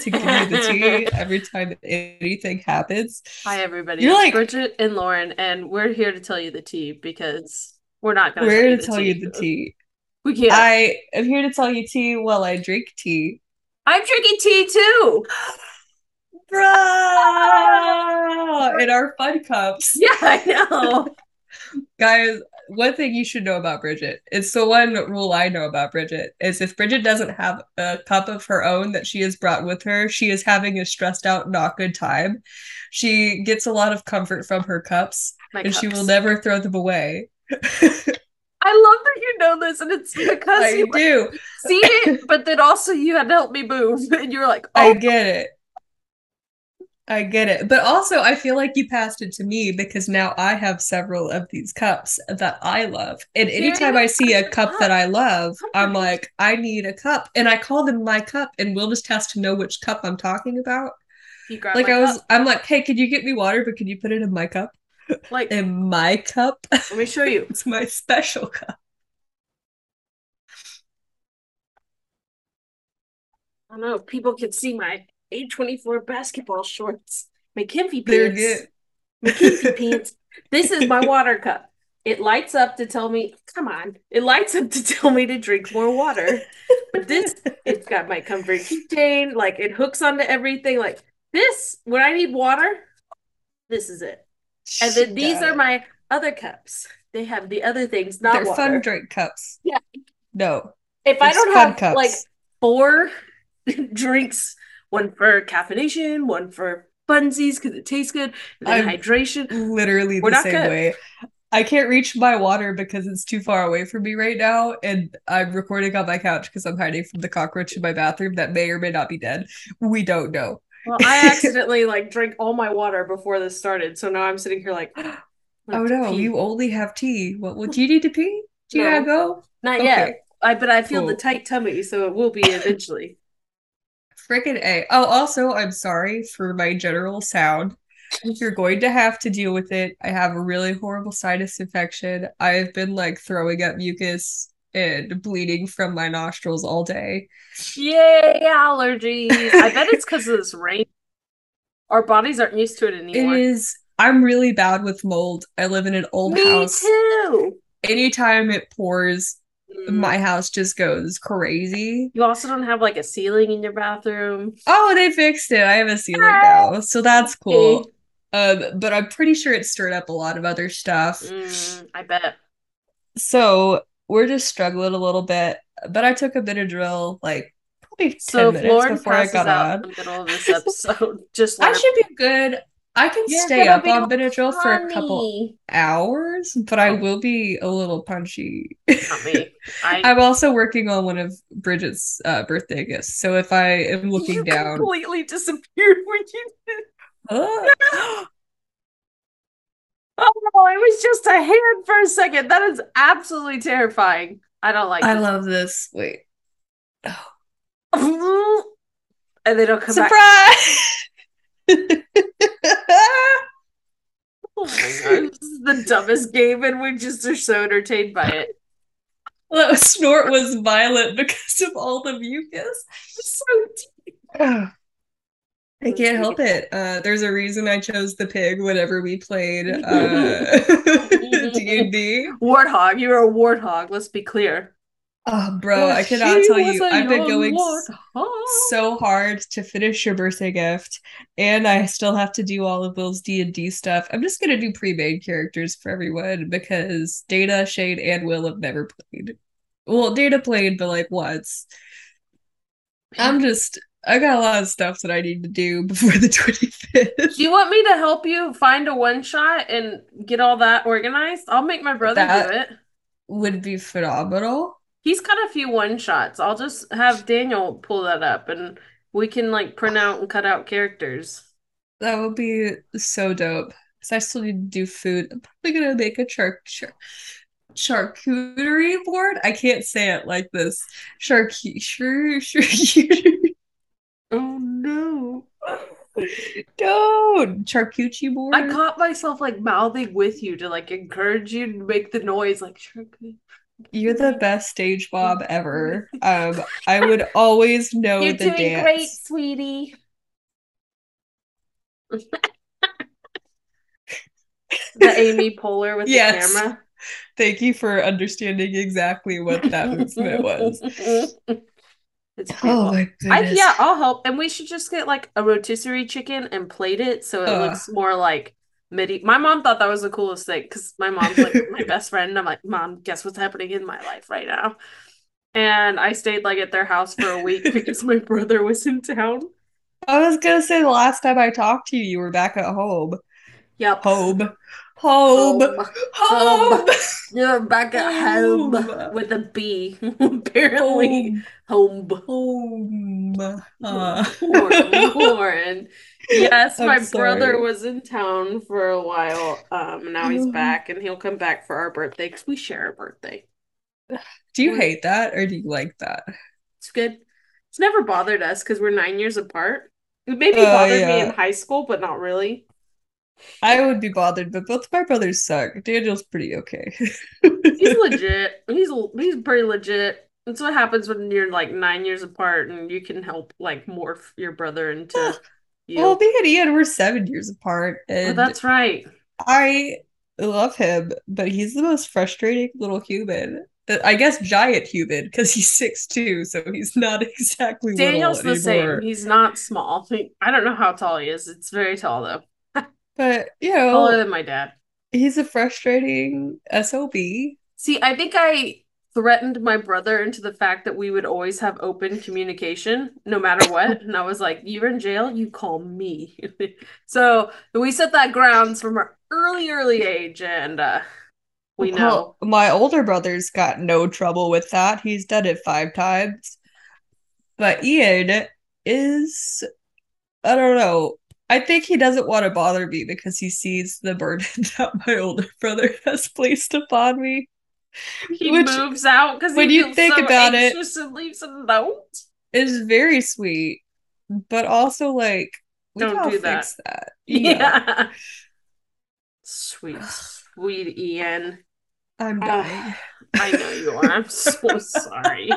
to give you the tea every time anything happens. Hi, everybody. You're like- Bridget and Lauren, and we're here to tell you the tea because we're not going We're to here to tell you the tea. We can't. I am here to tell you tea while I drink tea. I'm drinking tea too. Bro! In our fun cups. Yeah, I know. Guys, one thing you should know about Bridget, it's the one rule I know about Bridget, is if Bridget doesn't have a cup of her own that she has brought with her, she is having a stressed out, not good time. She gets a lot of comfort from her cups, My and she will never throw them away. I love that you know this, and it's because I you do. seen it, but then also you had to help me move, and you're like, I "Oh, get it. I get it. But also, I feel like you passed it to me because now I have several of these cups that I love. And anytime I see a cup that I love, I'm like, I need a cup. And I call them my cup, and Will just has to know which cup I'm talking about. Like, I was, cup." I'm like, hey, can you get me water? But can you put it in my cup? like, In my cup? let me show you. it's my special cup. I don't know if people can see my A24 basketball shorts, my pants. good. My Kimpy pants. This is my water cup. It lights up to tell me, come on. It lights up to tell me to drink more water. But this, it's got my comfort keychain. Like it hooks onto everything. Like this, when I need water, this is it. And then She these are it. my other cups. They have the other things, not They're water. fun drink cups. Yeah. No. If I don't have cups. like four drinks, one for caffeination, one for funsies because it tastes good, and hydration. literally We're the same good. way. I can't reach my water because it's too far away from me right now, and I'm recording on my couch because I'm hiding from the cockroach in my bathroom that may or may not be dead. We don't know. Well, I accidentally like drank all my water before this started, so now I'm sitting here like, Oh no, pee. you only have tea. What? Do you need to pee? Do you No. gotta go? Not Okay. yet. I but I feel the tight tummy, so it will be eventually. Frickin' A. Oh, also, I'm sorry for my general sound. You're going to have to deal with it. I have a really horrible sinus infection. I've been like throwing up mucus and bleeding from my nostrils all day. Yay, allergies! I bet it's because of this rain. Our bodies aren't used to it It anymore. is. I'm really bad with mold. I live in an old Me house. too. Anytime it pours. My house just goes crazy. You also don't have like a ceiling in your bathroom. Oh, they fixed it. I have a ceiling Ah, now, so that's cool. Um, but I'm pretty sure it stirred up a lot of other stuff. Mm, I bet. So we're just struggling a little bit. But I took a Benadryl like probably 10 So if minutes Lauren before I got out on. in the middle of this episode, just I should be good. I can You're stay up on Benadryl for a couple hours, but I Oh. will be a little punchy. Not me. I I'm also working on one of Bridget's uh, birthday gifts. So if I am looking you down, completely disappeared when you did. Ah, Oh, it was just a hand for a second. That is absolutely terrifying. I don't like I this. love this. Wait, Oh. and they don't come back. surprise! Oh my god, this is the dumbest game, and we just are so entertained by it. That snort was violent because of all the mucus. It's so deep. I can't help it. Uh, there's a reason I chose the pig whenever we played uh, D&D. Warthog, you're a warthog. Let's be clear. Oh, bro, I cannot tell you. I've been going so hard to finish your birthday gift, and I still have to do all of Will's D&D stuff. I'm just gonna do pre-made characters for everyone because Data, Shade, and Will have never played. Well, Data played, but like once. I'm just I got a lot of stuff that I need to do before the 25th. Do you want me to help you find a one shot and get all that organized? I'll make my brother That- do it. Would be phenomenal. He's got a few one shots. I'll just have Daniel pull that up and we can like print out and cut out characters. That would be so dope. Because I still need to do food. I'm probably gonna make a char- char- charcuterie board. I can't say it like this. Charcu- char- charcuterie. Oh no. Don't charcuterie board. I caught myself like mouthing with you to like encourage you to make the noise like good. You're the best stage Bob ever. Um, I would always know You're the doing dance. great, sweetie. the Amy Poehler with Yes. the camera. Thank you for understanding exactly what that movement was. It's Oh beautiful. my I, yeah, I'll help. And we should just get like a rotisserie chicken and plate it so it Ugh. looks more like midi. My mom thought that was the coolest thing because my mom's like my best friend. And I'm like, Mom, guess what's happening in my life right now? And I stayed like at their house for a week because my brother was in town. I was gonna say the last time I talked to you, you were back at home. Yep. Home. Home. Home. Home. You're back at home Home. with a B. Apparently, Home. home. Home. Uh. Poor Lauren. Yes, I'm my brother was in town for a while. Um, now he's Oh. back, and he'll come back for our birthday because we share a birthday. Do you hate that or do you like that? It's good. It's never bothered us because we're nine years apart. It maybe Oh, bothered me in high school, but not really. I would be bothered, but both my brothers suck. Daniel's pretty okay. He's legit. He's he's pretty legit. That's what happens when you're like nine years apart, and you can help like morph your brother into you. Well, me and Ian were seven years apart, and that's right. I love him, but he's the most frustrating little human. Uh, I guess giant human because he's six two, so he's not exactly Daniel's the same. He's not small. I don't know how tall he is. It's very tall though. But you know, Taller than my dad. he's a frustrating SOB. See, I think I threatened my brother into the fact that we would always have open communication no matter what. And I was like, You're in jail, you call me. so we set that grounds from our early, early age, and uh we know. Well, my older brother's got no trouble with that. He's done it five times. But Ian is, I don't know. I think he doesn't want to bother me because he sees the burden that my older brother has placed upon me. He Which- moves out because when you think so about it- and leaves a note. Is very sweet, but also like we Don't do that. fix that. know. Yeah. Sweet, sweet Ian. I'm Ah. dying. I know you are. I'm so sorry.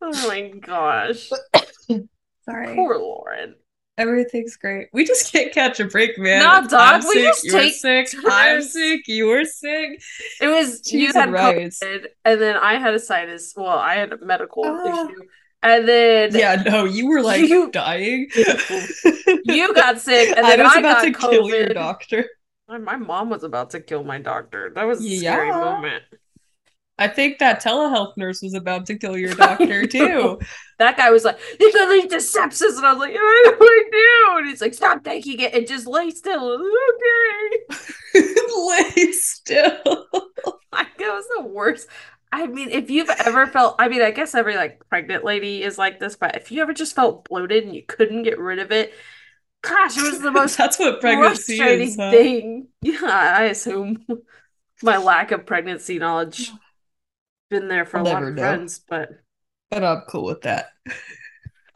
Oh my gosh. Sorry. Poor Lauren. Everything's great. We just can't catch a break, man. Nah, dog, I'm we sick, just you're take sick. I'm sick. You're sick. It was you had rice. COVID, and then I had a sinus. Well, I had a medical Ah. issue, and then Yeah, no, you were like You- dying. you got sick, and I then was I, about got to kill your doctor. My my mom was about to kill my doctor. That was a scary moment. I think that telehealth nurse was about to kill your doctor too. That guy was like, "You're gonna lead to sepsis," and I was like, "I I do." And he's like, "Stop taking it and just lay still." Okay. Lay still. Like it was the worst. I mean, if you've ever felt, I mean, I guess every like pregnant lady is like this, but if you ever just felt bloated and you couldn't get rid of it, gosh, it was the most That's what pregnancy frustrating is. Huh? thing. Yeah, I assume my lack of pregnancy knowledge been there for I'll a lot never of know. friends, but But I'm cool with that.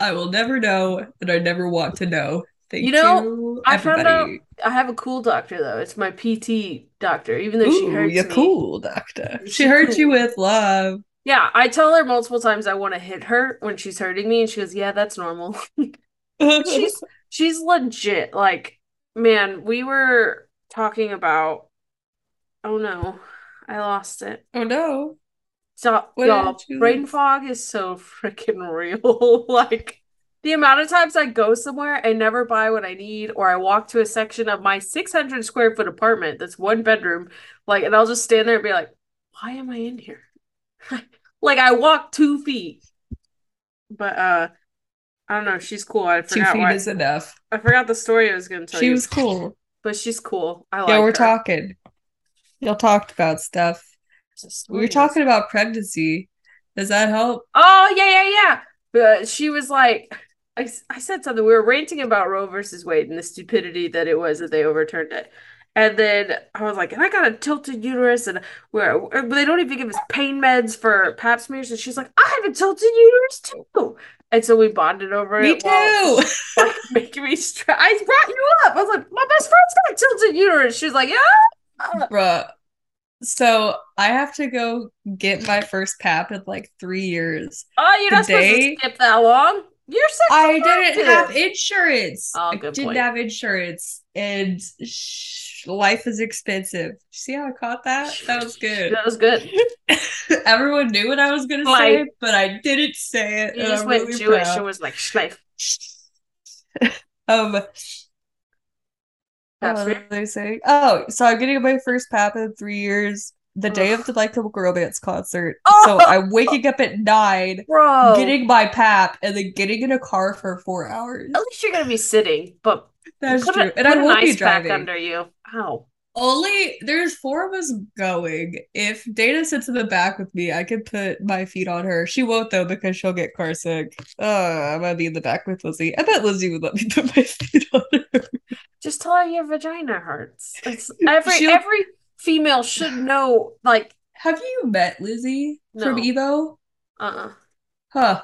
I will never know, and I never want to know. Thank You know, you, I found everybody. I have a cool doctor though. It's my PT doctor, even though she Ooh, hurts you're me. cool, doctor. She's She hurts you with love. Yeah, I tell her multiple times I want to hit her when she's hurting me, and she goes, "Yeah, that's normal." she's she's legit. Like, man, we were talking about. Oh no, I lost it. oh no. So, y'all, brain fog is so freaking real. like, the amount of times I go somewhere, I never buy what I need, or I walk to a section of my 600 square foot apartment that's one bedroom, like, and I'll just stand there and be like, why am I in here? like, I walk two feet. But, uh, I don't know. She's cool. I Two forgot feet why. is enough. I forgot the story I was going to tell She you, She was cool. but she's cool. I like yeah, we're her. talking. Y'all talked about stuff. We were talking about pregnancy. Does that help? Oh yeah, yeah, yeah. But she was like, I, I said something. We were ranting about Roe versus Wade and the stupidity that it was that they overturned it. And then I was like, and I got a tilted uterus, and where uh, they don't even give us pain meds for pap smears. And she's like, I have a tilted uterus too. And so we bonded over Me it. while- too. like, making me stress. I brought you up. I was like, my best friend's got a tilted uterus. She's like, yeah. Bruh. So I have to go get my first pap in like three years. Oh, you're not supposed to skip that long. You're so I didn't have insurance. Oh, I good didn't point. have insurance, and sh- life is expensive. See how I caught that? That was good. That was good. Everyone knew what I was gonna say, but I didn't say it. You just I'm went really Jewish proud. and was like schleif. Um, That's what was saying? Oh, so I'm getting my first pap in three years. The day of the Like Chemical Romance concert. Oh! So I'm waking up at nine, Bro. getting my pap, and then getting in a car for four hours. At least you're gonna be sitting, but That's put true. A, and I won't be driving. under you. Ow. Only there's four of us going. If Dana sits in the back with me, I could put my feet on her. She won't though because she'll get car sick. Uh, I'm gonna be in the back with Lizzie. I bet Lizzie would let me put my feet on her. Just tell her your vagina hurts. It's every She'll- every female should know. Like, Have you met Lizzie from No. Evo? uh, uh Huh.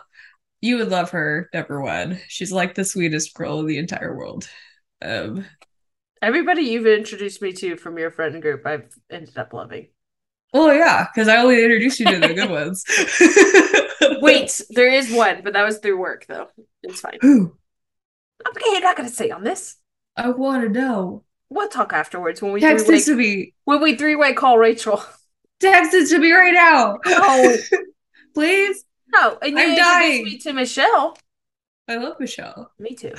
You would love her, number one. She's like the sweetest girl in the entire world. Um, everybody you've introduced me to from your friend group, I've ended up loving. oh yeah, because I only introduced you to the good ones. Wait, there is one, but that was through work, though. It's fine. who? Okay, I'm not gonna say on this. I want to know. We'll talk afterwards when we Text it to me. when we three way call Rachel. Text it to me right now. Oh, Please. No, and you I'm dying. me to Michelle. I love Michelle. Me too.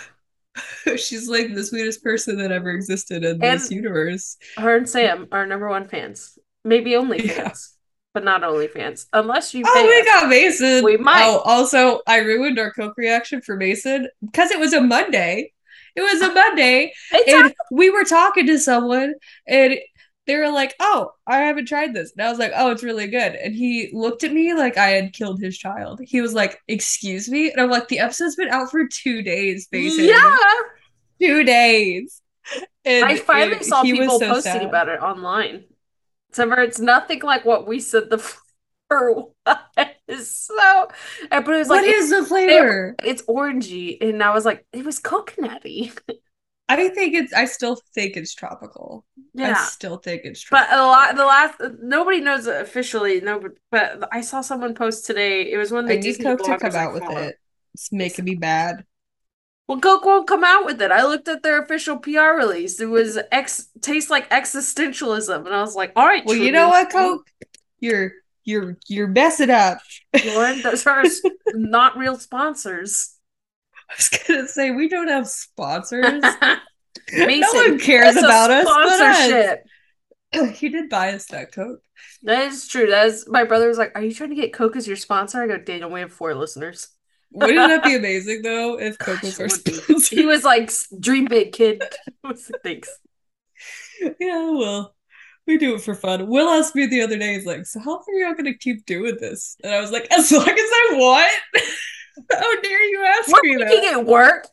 She's like the sweetest person that ever existed in this universe. Her and Sam are number one fans. Maybe only Yeah. fans, but not only fans. Unless you Oh, us. got Mason. We might. Oh, also, I ruined our Coke reaction for Mason because it was a Monday. It was a Monday, and we were talking to someone, and they were like, "Oh, I haven't tried this," and I was like, "Oh, it's really good." And he looked at me like I had killed his child. He was like, "Excuse me," and I'm like, "The episode's been out for two days, basically. yeah. two days." And I finally it- saw people so posting sad. about it online. Summer, it's nothing like what we said the flavor So, and- but it was like what is the flavor? it's orangey, and I was like, it was coconutty. I think it's. I still think it's tropical. I Yeah. still think it's Tropical. But a lot, the last nobody knows officially. No, but, I saw someone post today. It was one of I the need Disney Coke to come out with it. It's making me bad. Well, Coke won't come out with it. I looked at their official PR release. It was ex tastes like existentialism, and I was like, all right. Well, you know what, Coke? You're you're you're messing up. Lauren, those are not real sponsors. I was gonna say we don't have sponsors. no Mason, one cares about us. but us. Sponsorship. He did buy us that Coke. That is true. That is my brother was like, "Are you trying to get Coke as your sponsor?" I go, "Daniel, we have four listeners." Wouldn't that be amazing though if Coke was our it would be. sponsor? He was like, "Dream big, kid." I was like, Thanks. yeah, well, we do it for fun. Will asked me the other day, he's like, So how long are y'all gonna keep doing this? And I was like, As long as I want. how dare you ask We're me making that? it work.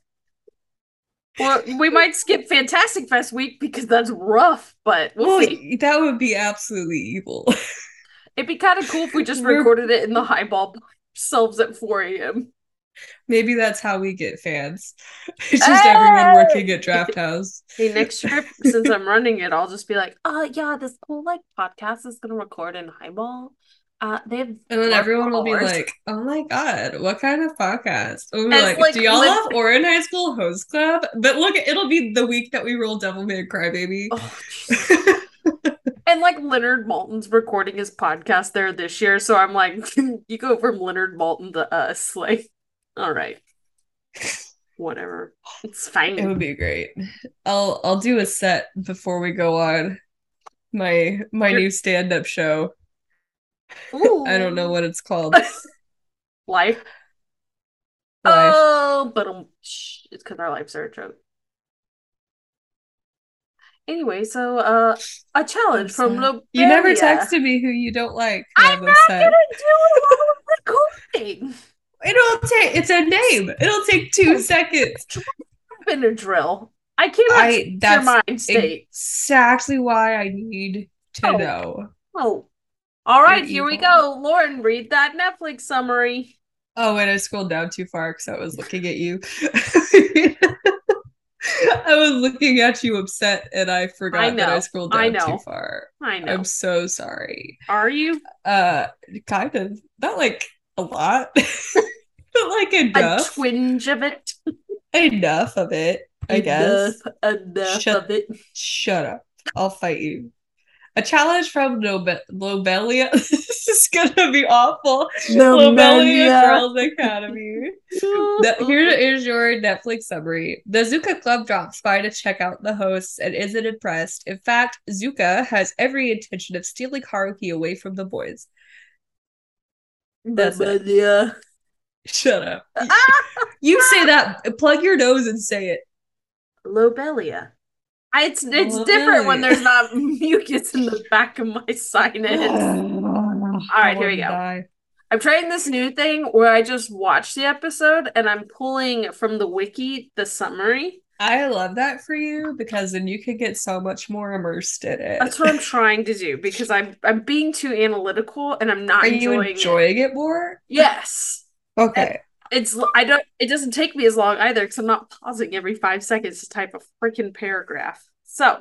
Well, we might skip Fantastic Fest week because that's rough, but we'll Well, see. that would be absolutely evil. It'd be kind of cool if we just We're- recorded it in the highball ourselves at 4 a.m. Maybe that's how we get fans. It's just everyone working at Drafthouse. Hey, next trip, since I'm running it, I'll just be like, oh yeah, this cool like podcast is gonna record in highball. Uh, they have And then everyone will be like, "Oh my god, what kind of podcast?" We'll be like, like "Do y'all have Ouran High School Host Club?" But look, it'll be the week that we roll Devilman Crybaby. Oh, jeez. and like Leonard Maltin's recording his podcast there this year, so I'm like, you go from Leonard Malton to us, like, all right, whatever, it's fine It would be great. I'll I'll do a set before we go on my my You're- new stand-up show. Ooh. I don't know what it's called. life. Life. Oh, but um, it's because our lives are a joke. Anyway, so uh, a challenge I'm from. Lobelia. You never texted me who you don't like. I'm I'm not upset. gonna do it while we're recording. It'll take. It's a name. It'll take two seconds. Benadryl. I cannot I. change your mind state. exactly why I need to Oh. know. Oh. All right, here we go. Lauren, read that Netflix summary. Oh, and I scrolled down too far because I was looking at you. I was looking at you upset and I forgot I that I scrolled down I know. too far. I know. I'm so sorry. Are you Uh kind of. Not like a lot. but like a twinge of it? enough of it, I guess. Enough, enough Shut- of it. Shut up. I'll fight you. A challenge from Nobe- Lobelia. this is gonna be awful. Lobelia Girls Academy. The- here is your Netflix summary. The Zuka Club drops by to check out the hosts and isn't impressed. In fact, Zuka has every intention of stealing Haruhi away from the boys. That's it. Lobelia. Shut up. You say that. Plug your nose and say it. Lobelia. I, it's it's different when there's not mucus in the back of my sinus. All right, here we go. I'm trying this new thing where I just watch the episode and I'm pulling from the wiki the summary. I love that for you because then you could get so much more immersed in it. That's what I'm trying to do because I'm I'm being too analytical and I'm not Are you enjoying it. enjoying it more? Yes. Okay. It's I don't it doesn't take me as long either because I'm not pausing every five seconds to type a freaking paragraph. So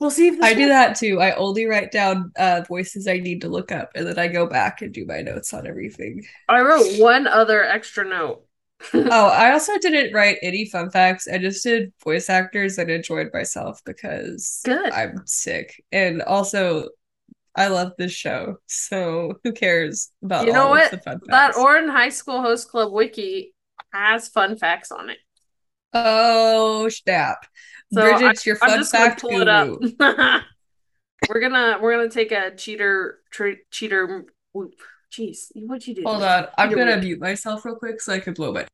we'll see if I do that too. I only write down uh, voices I need to look up, and then I go back and do my notes on everything. I wrote one other extra note. oh, I also didn't write any fun facts. I just did voice actors and enjoyed myself because Good. I'm sick, and also I love this show. So who cares about You know all what? of the fun That? Ouran High School Host Club wiki has fun facts on it. oh snap! So Bridget, your I'm fun fact pull it guru. up. we're gonna we're gonna take a cheater tre- cheater whoop. Jeez, what'd you do? Hold on, I'm Cheater gonna whoop. mute myself real quick so I can blow my.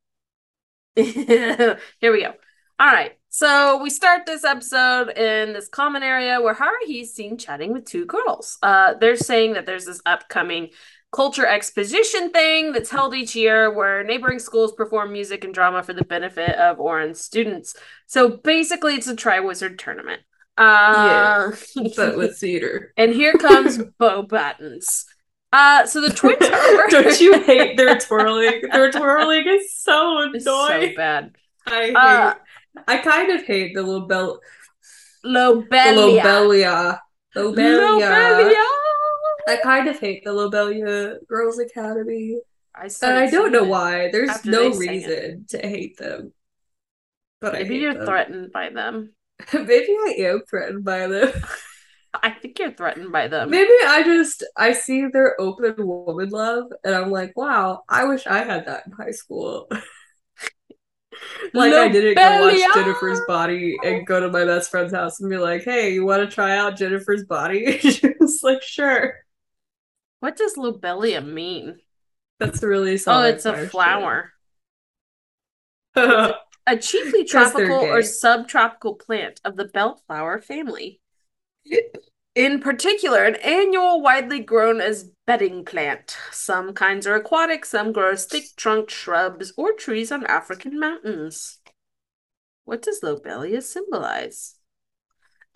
Here we go. All right. So we start this episode in this common area where Haruhi's seen chatting with two girls. Uh, they're saying that there's this upcoming culture exposition thing that's held each year where neighboring schools perform music and drama for the benefit of Ouran's students. So basically, it's a Triwizard tournament. Uh, But with theater. and here comes Bo Buttons. Uh, so the twins are Don't you hate their twirling? Their twirling is so It's so bad. I hate. Uh, I kind of hate the lobel Lobelia. Lobelia. Lobelia. Lobelia. I kind of hate the Lobelia Girls Academy, I and I don't know why. There's no it. reason to hate them, but I Maybe you're them. threatened by them. Maybe I am threatened by them. I think you're threatened by them. Maybe I just I see their open woman love, and I'm like, wow, I wish I had that in high school. like I didn't go watch Jennifer's Body and go to my best friend's house and be like, hey, you want to try out Jennifer's Body? she was like, sure. What does lobelia mean? That's a really Oh, solid. it's a flower. oh, A chiefly tropical or subtropical plant of the bellflower family. In particular, an annual widely grown as bedding plant. Some kinds are aquatic, some grow as thick trunked shrubs or trees on African mountains. What does lobelia symbolize?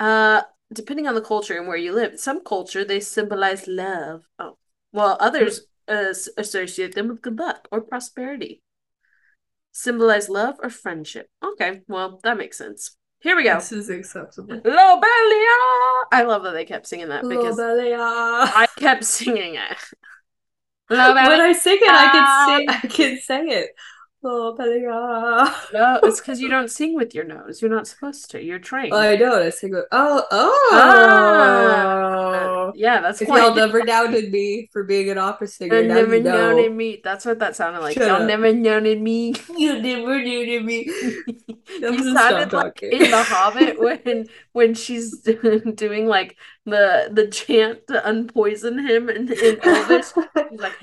Uh, depending on the culture and where you live. Some culture they symbolize love. Oh, while others uh, associate them with good luck or prosperity. Symbolize love or friendship. Okay, well that makes sense. Here we go. this is acceptable. Lobelia. I love that they kept singing that because. I kept singing it. when I sing it, I can say I can say it. Lobelia. No, it's because you don't sing with your nose. You're not supposed to. You're trained. Oh, I know. I sing it. Oh, oh. Ah. yeah, that's If y'all never doubted me for being an opera singer, You never know. me. That's what that sounded like. Shut Y'all up. never known me. You never knew me. You sounded like talking. in The Hobbit when when she's doing like the the chant to unpoison him and in Elvish. He's like,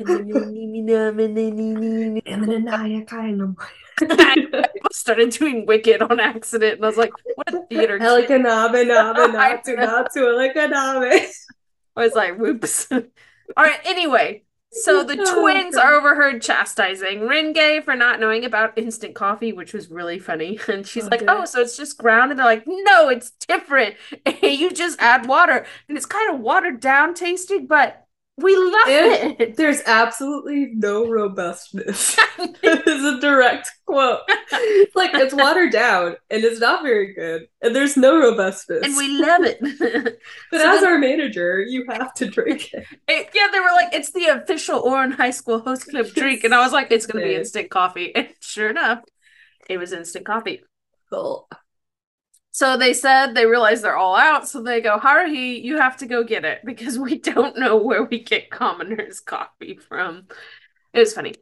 I started doing Wicked on accident, and I was like, "What theater kid!" Helikanabe, nabe, I natu, know. natu, helikanabe. I was like, "Whoops!" All right. Anyway, so the Oh, twins are overheard chastising Renge for not knowing about instant coffee, which was really funny. And she's like, Okay. "Oh, so it's just ground?" And they're like, "No, it's different. you just add water, and it's kind of watered down tasting, but." We love it. there's absolutely no robustness. That is a direct quote. Like it's watered down and it's not very good, and there's no robustness. and we love it. but so as then- our manager, you have to drink it. It- yeah, they were like, it's the official Ouran High School host club drink. And I was like, it's going to be instant coffee. And sure enough, it was instant coffee. Cool. So they said they realized they're all out. So they go, Haruhi, you have to go get it because we don't know where we get commoners coffee from. It was funny.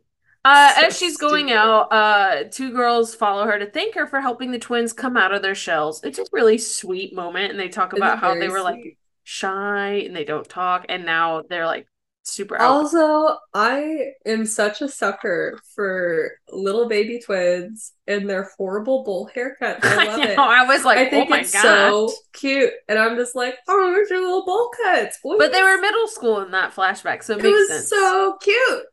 Uh, So as she's going stupid. out, uh, two girls follow her to thank her for helping the twins come out of their shells. It's a really sweet moment, and they talk about how they were like shy and they don't talk, and now they're like super out. Also, I am such a sucker for little baby twins and their horrible bowl haircuts. I love know, it. I was like, I think oh my it's god. so cute, and I'm just like, oh, there's your little bowl cuts. But they boys." were middle school in that flashback, so it, It makes was sense. so cute.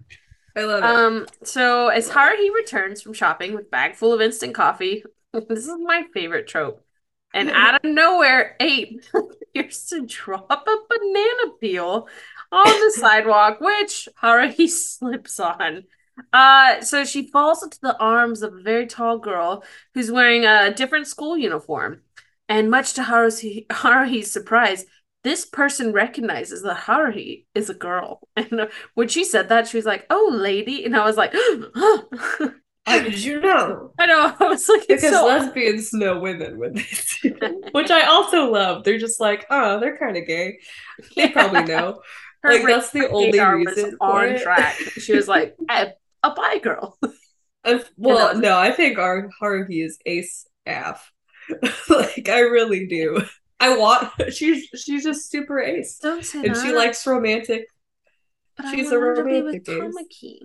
I love it. Um, so as Haruhi returns from shopping with bag full of instant coffee, this is my favorite trope. And out of nowhere, Abe appears to drop a banana peel on the sidewalk, which Haruhi slips on. Uh, so she falls into the arms of a very tall girl who's wearing a different school uniform. And much to Haruhi, Haruhi's surprise, this person recognizes that Haruhi is a girl. And when she said that, she was like, "Oh, lady," and I was like, How did you know? I know. I was like, it's Because so lesbians know women when they see them, which I also love. They're just like, oh, they're kind of gay. They probably know. Her like that's the only reason on it. track. She was like, eh, a, a bi girl. Well, was- no, I think our Haruhi is ace af. like I really do. I want she's she's just super ace, Don't say and that. she likes romantic. but she's I a her to be with romantic. Tamaki.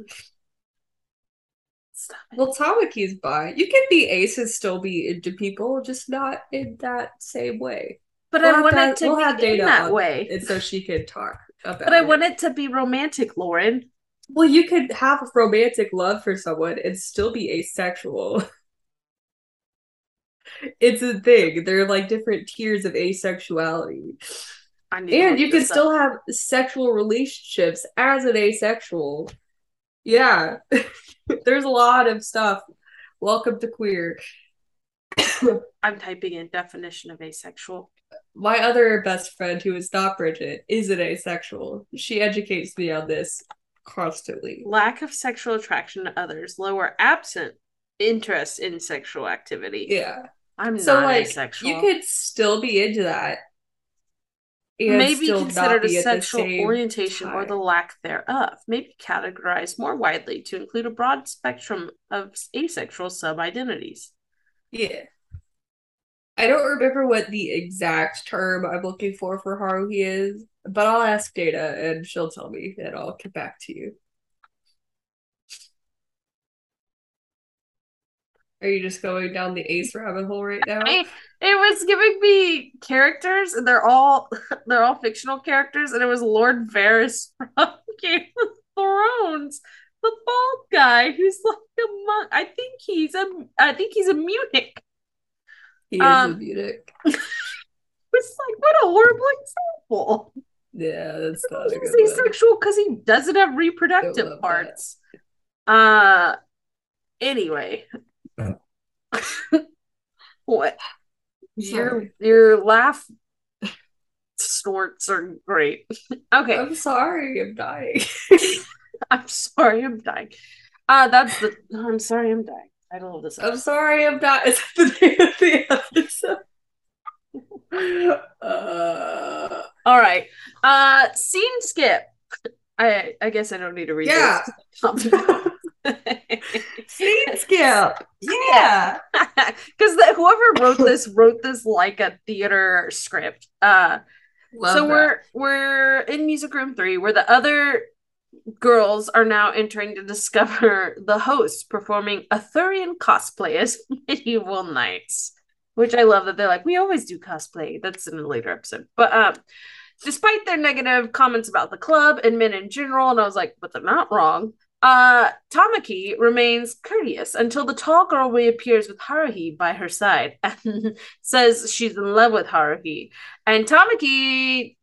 Stop it. Well, Tamaki's bi. You can be ace and still be into people, just not in that same way. but we'll I have want to- we'll have be in data that way. And so she can talk. But I want it to be romantic, Lauren. Well, you could have romantic love for someone and still be asexual. It's a thing. There are like different tiers of asexuality. And you can up. still have sexual relationships as an asexual. Yeah. There's a lot of stuff. Welcome to queer. I'm typing in definition of asexual. My other best friend, who is not Bridget, is an asexual. She educates me on this constantly. Lack of sexual attraction to others, lower absent interest in sexual activity. Yeah. I'm So not like asexual. you could still be into that. maybe still considered a sexual orientation or the lack thereof. Maybe categorized more widely to include a broad spectrum of asexual sub identities. Yeah. I don't remember what the exact term I'm looking for for Haruhi is, but I'll ask Data and she'll tell me and I'll get back to you. Are you just going down the ace rabbit hole right now? I, it was giving me characters, and they're all they're all fictional characters, and it was Lord Varys from Game of Thrones, the bald guy who's like a monk. I think he's a I think he's a Munich. He is Um, a. It's like what a horrible example. Yeah, that's not a He's good asexual because he doesn't have reproductive love that. parts. Uh, anyway, what your your laugh snorts are great. Okay, I'm sorry, I'm dying. I'm sorry, I'm dying. Uh, that's the I'm sorry, I'm dying. Title of this I'm sorry, I'm not. Is that the name of the episode? Uh, All right. Uh, scene skip. I I guess I don't need to read yeah. this. Scene skip. Yeah. because whoever wrote this wrote this like a theater script. Uh, Love so that. we're we're in music room three, where the other girls are now entering to discover the host performing Arthurian cosplay as medieval knights. Which I love that they're like, we always do cosplay. That's in a later episode. But um, despite their negative comments about the club and men in general, and I was like, but they're not wrong. Uh, Tamaki remains courteous until the tall girl reappears with Haruhi by her side and says she's in love with Haruhi. And Tamaki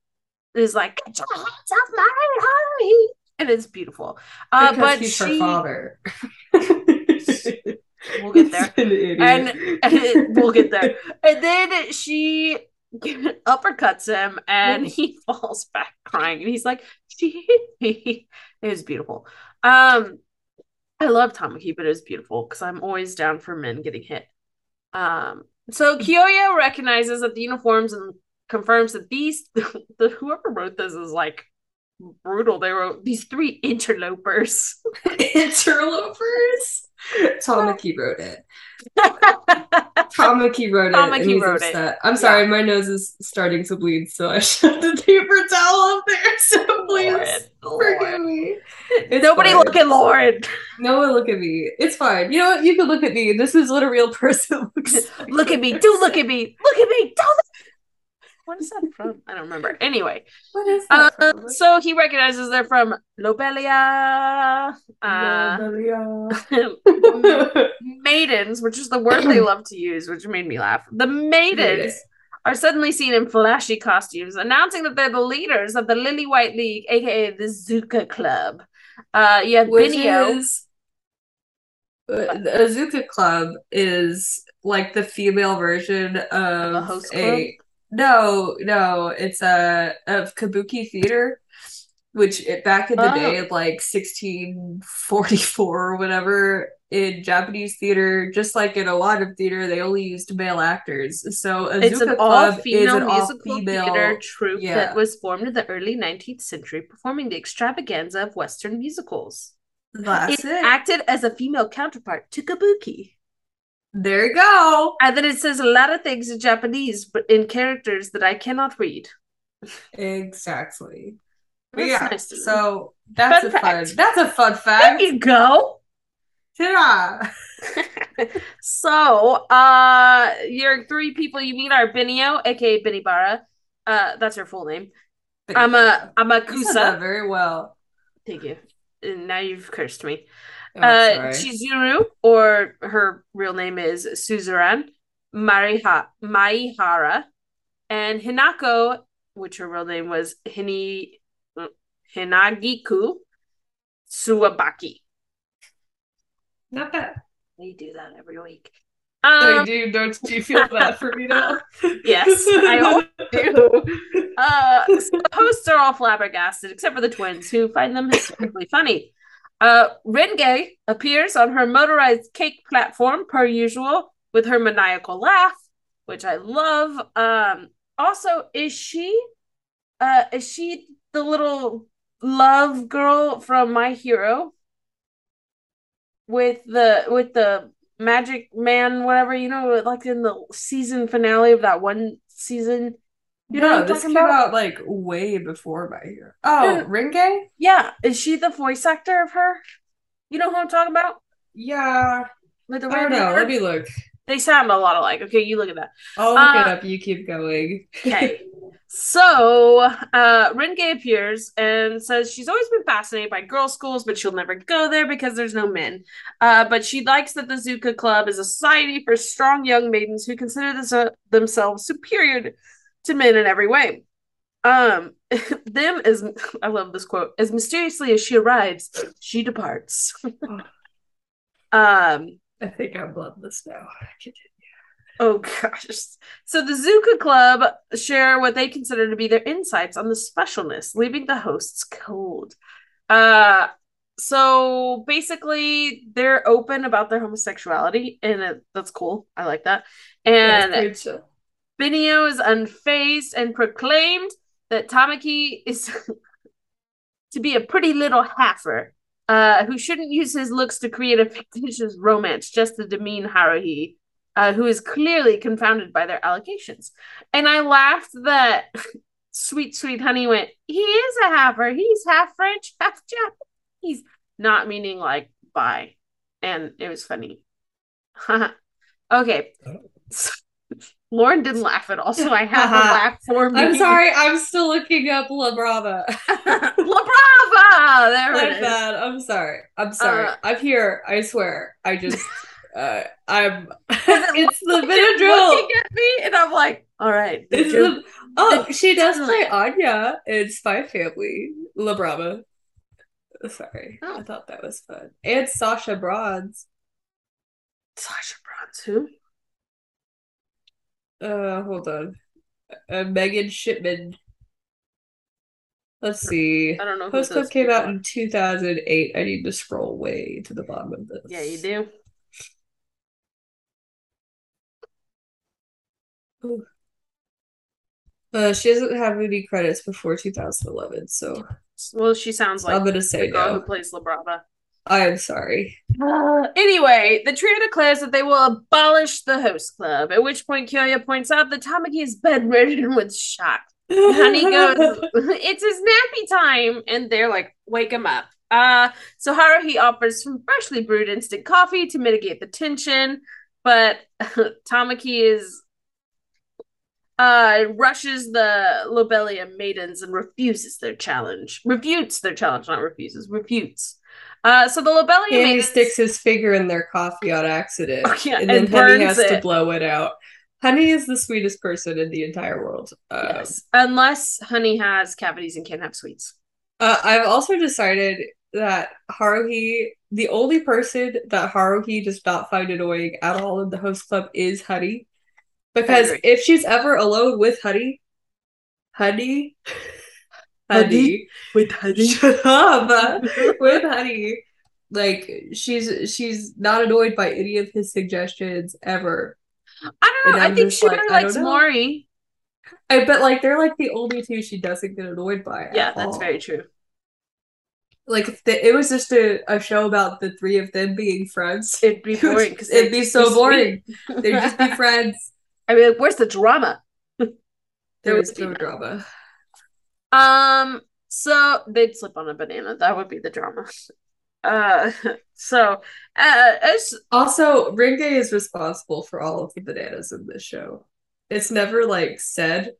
is like, Get your hands off my mommy, and it's beautiful. Uh, but he's she, her father. We'll get there. An and, and we'll get there. And then she uppercuts him, and he falls back crying, and he's like, "She hit me." It was beautiful. Um, I love Tamaki, but it was beautiful because I'm always down for men getting hit. Um, so Kyoya recognizes that the uniforms and confirms that these the whoever wrote this is like brutal. They wrote these three interlopers. interlopers. Tamaki wrote it. Tamaki wrote it. He's wrote it. I'm sorry, my nose is starting to bleed, so I shoved the paper towel up there. So please Lord, forgive Lord. me. It's Nobody fine. look at Lauren. No one look at me. It's fine. You know what? You can look at me. This is what a real person looks like. Look at me. Do look at me. Look at me. Don't. What is that from? I don't remember. Anyway, What is uh, so he recognizes they're from Lobelia. Uh, maidens, which is the word they love to use, which made me laugh. The maidens are suddenly seen in flashy costumes, announcing that they're the leaders of the Lily White League, aka the Zuka Club. Uh, have Benio. is uh, the Azuka Club is like the female version of a host a no, no, it's a of kabuki theater, which it, back in the Oh. day, like 1644 or whatever, in Japanese theater, just like in a lot of theater, they only used male actors. So Azuka It's an all-female musical theater troupe yeah. that was formed in the early 19th century, performing the extravaganza of Western musicals. That's it it. acted as a female counterpart to kabuki. There you go. And then it says a lot of things in Japanese, but in characters that I cannot read. Exactly. That's yeah, nice so that's Fun a fun. That's a fun fact. There you go. Ta-da! so, uh, your three people you meet are Benio, aka Benibara. Uh, that's her full name. I'm a I'm a You said that Kusa. very well. Thank you. And now you've cursed me. Oh, uh. Chizuru, or her real name is Suzuran Mariha Maihara, and Hinako, which her real name was Hini Hinagiku Suwabaki. Not bad. We do that every week. I Um, do. Don't do you feel that for me now? yes, I always do. Uh, so the hosts are all flabbergasted, except for the twins, who find them hysterically funny. Uh, Renge appears on her motorized cake platform, per usual, with her maniacal laugh, which I love. Um, also, is she, uh, is she the little love girl from My Hero? With the with the magic man, whatever you know, like in the season finale of that one season. You know no, this came about? out like way before my year. Oh. Renge? Yeah, is she the voice actor of her? You know who I'm talking about? Yeah. With the don't know. hair? Let me look. They sound a lot alike. Okay, you look at that. I'll look it Uh, up. You keep going. Okay. so uh Renge appears and says she's always been fascinated by girls' schools, but she'll never go there because there's no men. Uh, but she likes that the Zuka Club is a society for strong young maidens who consider this, uh, themselves superior to men in every way. Um, them as I love this quote as mysteriously as she arrives, she departs. um, I think I'm bloodless now. Oh gosh. So the Zuka Club share what they consider to be their insights on the specialness, leaving the hosts cold. Uh so basically they're open about their homosexuality and it, that's cool. I like that. And That's Benio is unfazed and proclaimed that Tamaki is to be a pretty little halfer, uh, who shouldn't use his looks to create a fictitious romance just to demean Haruhi, uh, who is clearly confounded by their allegations. And I laughed that sweet, sweet honey went, he is a halfer. He's half French, half Japanese. He's not meaning like bi. And it was funny. okay. So, Lauren didn't laugh at all, so I had to laugh for me. I'm sorry. I'm still looking up La Brava. La Brava! There My it is. bad. I'm sorry. I'm sorry. Uh, I'm here. I swear. I just. uh I'm. it it's the Looking at me, and I'm like, all right. It's the. Oh, she does play Anya in Spy Family. La Brava. Sorry, Oh. I thought that was fun. And Sasha Bronze. Sasha Bronze, who? Uh, hold on. Uh, Megan Shipman. Let's see. I don't know Club came out are. in 2008. I need to scroll way to the bottom of this. Yeah, you do. Uh, she doesn't have any credits before 2011, so Well, she sounds like I'm gonna say the girl who plays Labrava. I am sorry. Uh, anyway, the trio declares that they will abolish the host club, at which point Kyoya points out that Tamaki is bedridden with shock. Honey goes, it's his nappy time. And they're like, wake him up. Uh, so Haruhi offers some freshly brewed instant coffee to mitigate the tension, but Tamaki is uh rushes the Lobelia maidens and refuses their challenge. Refutes their challenge, not refuses, refutes. Uh so the Lobelia maidens sticks his finger in their coffee on accident, Oh, yeah, and then and Honey burns has to blow it out. Honey is the sweetest person in the entire world. Um, Yes. Unless honey has cavities and can't have sweets. Uh, I've also decided that Haruhi, the only person that Haruhi does not find annoying at all in the host club is Honey. Because if she's ever alone with Honey, Honey, Honey? With honey. shut up, with Honey, like she's she's not annoyed by any of his suggestions ever. I don't know. I think just she like, really I likes don't I bet like they're like the only two she doesn't get annoyed by. at Yeah, that's all. very true. like if the, it was just a, a show about the three of them being friends. It'd be boring because it'd be so boring. They'd just be friends. I mean, like, where's the drama? There There was no none. drama. Um, so they'd slip on a banana. That would be the drama. Uh, so uh, as Also, Renge is responsible for all of the bananas in this show. It's never like said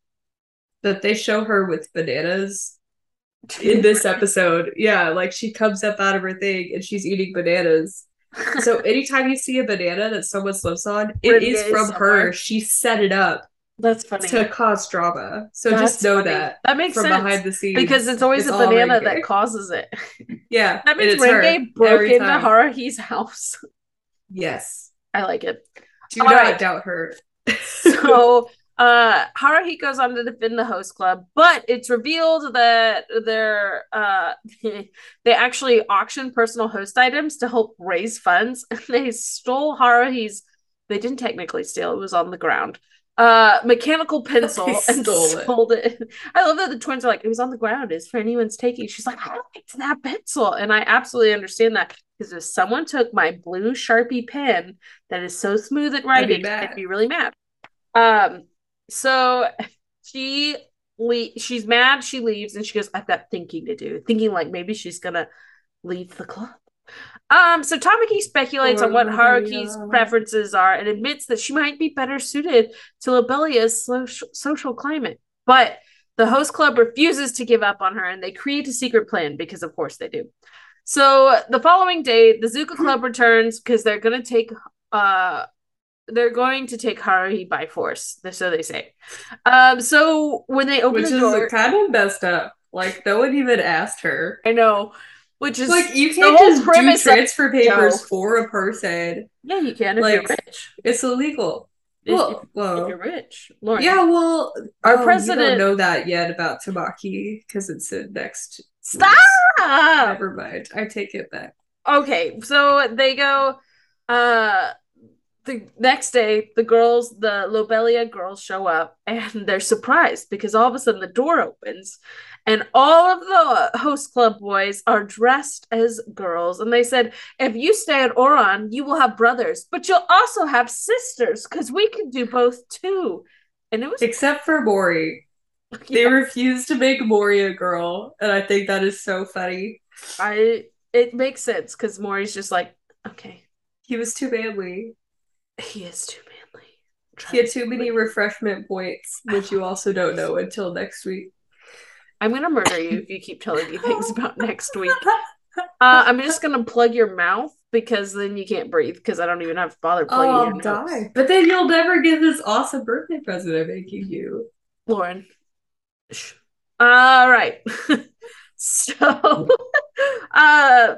that they show her with bananas in this episode. Yeah, like she comes up out of her thing and she's eating bananas. So anytime you see a banana that someone slips on, it Renge is is from somewhere. her. She set it up that's funny. to cause drama. So That's just know funny. that That makes from sense behind the scenes because it's always a banana that causes it. Yeah, That means it's Renge broke into time. Haruhi's house. Yes, I like it. do All not right. doubt her. So uh Haruhi goes on to defend the host club, but it's revealed that they're uh they actually auction personal host items to help raise funds and they stole Haruhi's they didn't technically steal, it was on the ground. Uh mechanical pencil They and stole it. it. I love that the twins are like, it was on the ground, it's for anyone's taking. She's like, I liked that pencil. And I absolutely understand that. Because if someone took my blue Sharpie pen that is so smooth at I'd be writing, mad. I'd be really mad. Um, so she le- she's mad, she leaves, and she goes, I've got thinking to do. Thinking like maybe she's gonna leave the club. Um, so Tamaki speculates on what Haruhi's preferences are and admits that she might be better suited to Lobelia's social, social climate. But the host club refuses to give up on her and they create a secret plan because, of course, they do. So the following day, the Zuka Club returns because they're going to take uh they're going to take Haruhi by force. So they say. Um, so when they open Which the is door, kind of messed up. Like no one even asked her. I know, which is Like you can't just do transfer papers show. for a person. yeah, you can if like, you're rich. It's illegal. If- Well, if, if you're rich, Lauren. yeah. Well, Our oh, president- don't know that yet about Tamaki because it's the next. Stop! Never mind. I take it back. Okay, so they go uh the next day the girls the Lobelia girls show up and they're surprised because all of a sudden the door opens and all of the host club boys are dressed as girls and they said if you stay at Ouran you will have brothers but you'll also have sisters cuz we can do both too and it was Except for Mori. They refused to make Mori a girl, and I think that is so funny. I it makes sense cuz Mori's just like okay He was too manly. he is too manly He had too many refreshment points, which you also don't know until next week. I'm gonna murder you if you keep telling me things about next week. Uh, I'm just gonna plug your mouth because then you can't breathe because I don't even have to bother Oh, I'll your nose. die. But then you'll never get this awesome birthday present I'm making you. Lauren. All right. So, uh,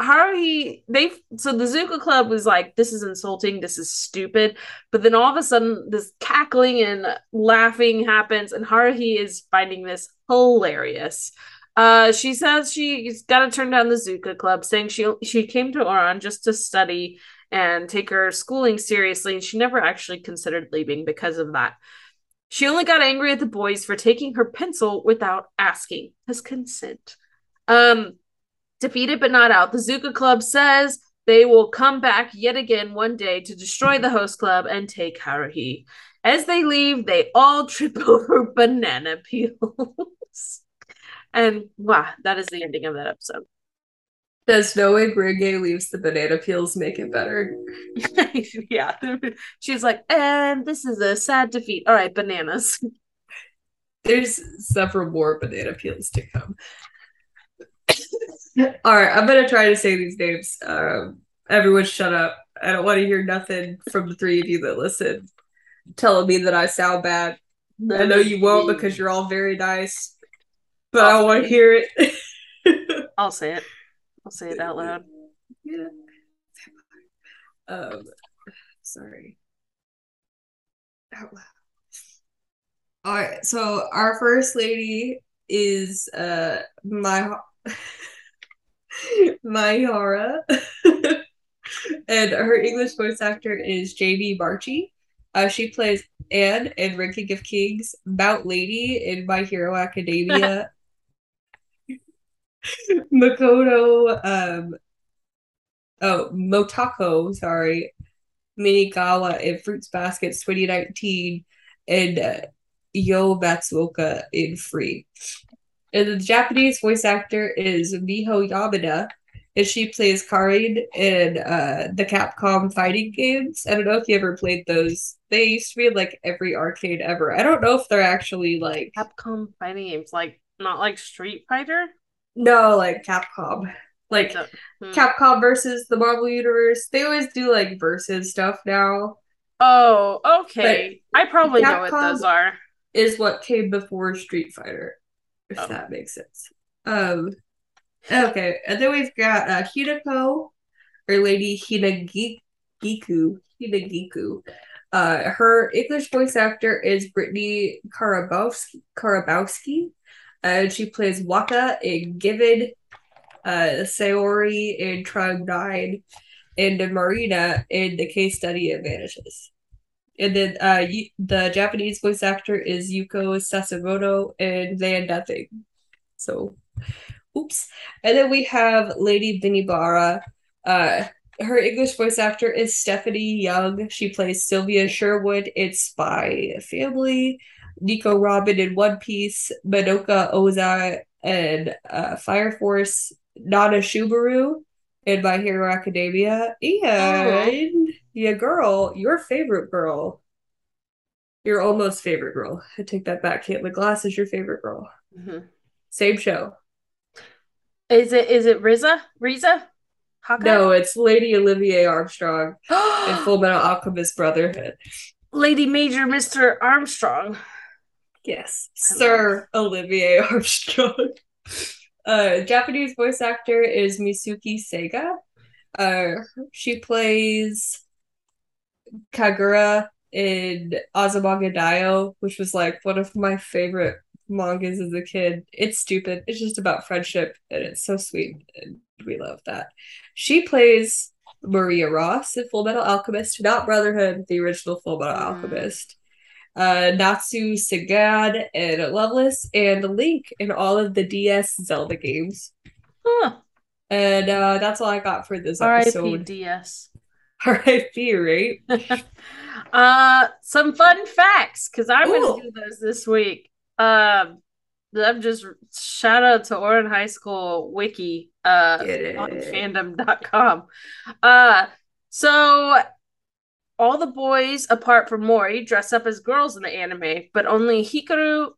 Haruhi, they so the Zuka Club was like, this is insulting, this is stupid. But then all of a sudden, this cackling and laughing happens, and Haruhi is finding this hilarious. Uh, she says she's got to turn down the Zuka Club, saying she she came to Ouran just to study and take her schooling seriously, and she never actually considered leaving because of that. She only got angry at the boys for taking her pencil without asking his consent. Um, defeated but not out, the Zuka Club says they will come back yet again one day to destroy the host club and take Haruhi. As they leave, they all trip over banana peels. and wow, that is the ending of that episode. Does knowing Renge leaves the banana peels make it better? yeah. She's like, and this is a sad defeat. All right, bananas. There's several more banana peels to come. All right, I'm gonna try to say these names. Um, everyone, shut up. I don't want to hear nothing from the three of you that listen, telling me that I sound bad. I know you won't because you're all very nice, but I want to hear it. I'll say it. I'll say it out loud. Yeah. Um, sorry. Out loud. All right. So our first lady is uh my Maihara. and her English voice actor is Jamie Marchi. Uh, she plays Anne in Ranking of Kings, Mount Lady in My Hero Academia, Makoto, um, oh, Motoko, sorry, Minagawa in Fruits Baskets 2019, and uh, Yo Matsuoka in Free. And the Japanese voice actor is Miho Yamada, and she plays Karin in uh, the Capcom fighting games. I don't know if you ever played those. They used to be in like every arcade ever. I don't know if they're actually like Capcom fighting games, like not like Street Fighter. No, like Capcom. Like hmm. Capcom versus the Marvel Universe. They always do like versus stuff now. Oh, okay. But I probably Capcom know what those are. Is what came before Street Fighter, if oh. that makes sense. Um okay, and then we've got uh Hinako, or Lady Hinagiku. Hinagiku. Uh her English voice actor is Brittney Karabowski Karabowski and uh, she plays Waka in Given, uh, Sayori in Tribe 9, and Marina in The Case Study of Vanitas. And then uh, the Japanese voice actor is Yuko Sasamoto they Van Nothing. So, oops. And then we have Lady Benibara. Uh, her English voice actor is Stephanie Young. She plays Sylvia Sherwood in Spy Family. Nico Robin in One Piece, Madoka Oza and uh, Fire Force, Nana Subaru in My Hero Academia, and oh. Your girl, your favorite girl, your almost favorite girl. I take that back. Caitlin Glass is your favorite girl. Mm-hmm. Same show. Is it is it Riza? Riza? Hawkeye? No, it's Lady Olivier Armstrong in Full Metal Alchemist Brotherhood. Lady Major Mr. Armstrong. Yes, Sir Olivier Armstrong. Uh, Japanese voice actor is Mitsuki Saiga. Uh, she plays Kagura in Azumanga Daioh, which was like one of my favorite mangas as a kid. It's stupid. It's just about friendship and it's so sweet and we love that. She plays Maria Ross in Full Metal Alchemist, not Brotherhood, the original Full Metal mm. Alchemist uh, Natsu Sagan and Loveless and Link in all of the DS Zelda games. Huh. And uh, that's all I got for this episode. R.I.P. DS. R.I.P. Right? uh, some fun facts because I'm going to do those this week. Um, I'm just shout out to Ouran High School wiki uh on fandom.com. Uh so all the boys apart from Mori dress up as girls in the anime, but only Hikaru,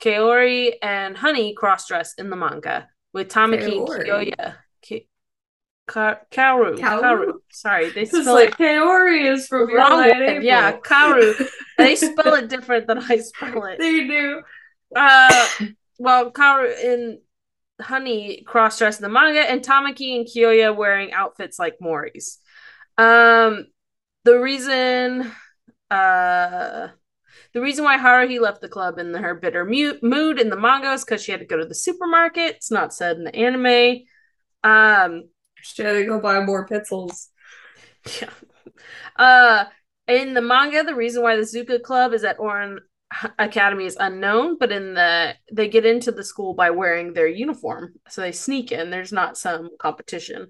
Kaori, and Honey cross dress in the manga with Tamaki and Kyoya. K- Ka- Kaoru. Kaoru. Kaoru. Sorry, they spell like it. Kaori is from Your wrong. Yeah, Kaoru. they spell it different than I spell it. They do. Uh, well, Kaoru in Honey cross dressed in the manga, and Tamaki and Kyoya wearing outfits like Mori's. Um, the reason, uh, the reason why Haruhi left the club in her bitter mu- mood in the manga is because she had to go to the supermarket. It's not said in the anime. Um, she had to go buy more pitzels. Yeah. Uh, in the manga, the reason why the Zuka Club is at Ouran Academy is unknown, but in the they get into the school by wearing their uniform, so they sneak in. There's not some competition.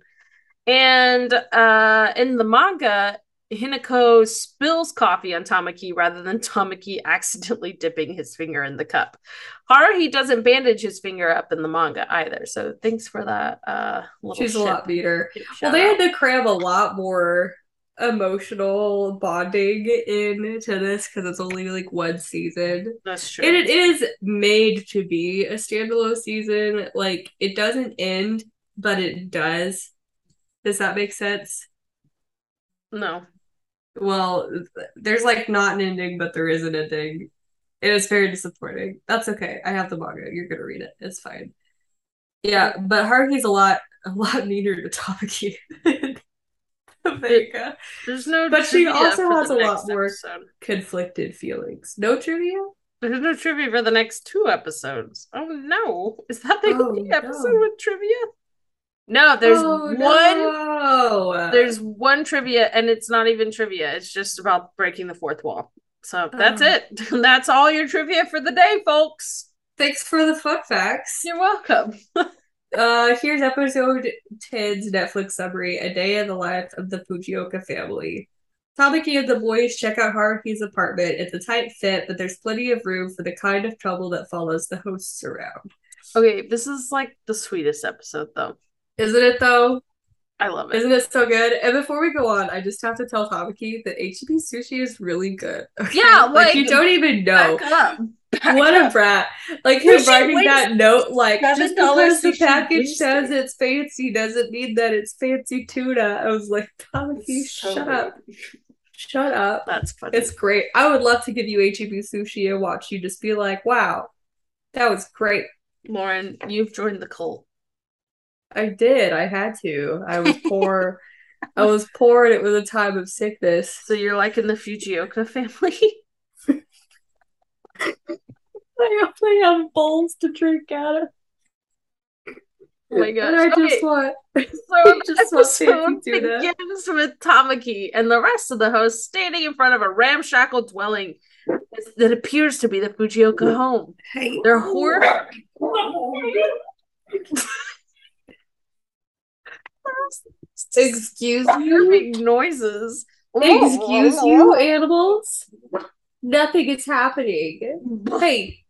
And uh, in the manga, Hinako spills coffee on Tamaki rather than Tamaki accidentally dipping his finger in the cup. Haruhi doesn't bandage his finger up in the manga either. So thanks for that. Uh, She's ship. a lot beater. Well, they had to cram a lot more emotional bonding into this because it's only like one season. That's true. And it is made to be a standalone season. Like it doesn't end, but it does. Does that make sense? No. Well, there's like not an ending, but there is an ending. It is very disappointing. That's okay. I have the manga. You're gonna read it. It's fine. Yeah, but Haruhi's a lot a lot neater to Tamaki. Vega. There's no But she also has a lot more episode. conflicted feelings. No trivia? There's no trivia for the next two episodes. Oh no. Is that the oh, only episode with trivia? No, there's oh, one. No. There's one trivia, and it's not even trivia. It's just about breaking the fourth wall. So that's oh. it. that's all your trivia for the day, folks. Thanks for the fun facts. You're welcome. uh, here's episode 10's Netflix summary: A day in the life of the Fujioka family. Tamaki and the boys check out Haruhi's apartment. It's a tight fit, but there's plenty of room for the kind of trouble that follows the hosts around. Okay, this is like the sweetest episode, though. Isn't it though? I love it. Isn't it so good? And before we go on, I just have to tell Tamaki that HEB sushi is really good. Okay? Yeah, like, like, you don't even know. what a brat! Like him writing that note, like just because the package says it's fancy doesn't mean that it's fancy tuna. I was like, Tamaki, so shut weird. up. Shut up. That's funny. It's great. I would love to give you HEB sushi and watch you just be like, wow, that was great. Lauren, you've joined the cult. I did. I had to. I was poor. I was poor and it was a time of sickness. So you're like in the Fujioka family? I only have bowls to drink out of. Oh my gosh. And I just want so just episode begins with Tamaki and the rest of the hosts standing in front of a ramshackle dwelling that appears to be the Fujioka home. Hey. They're horrified. Excuse me, you? Noises. Excuse you, animals? Nothing is happening. Hey.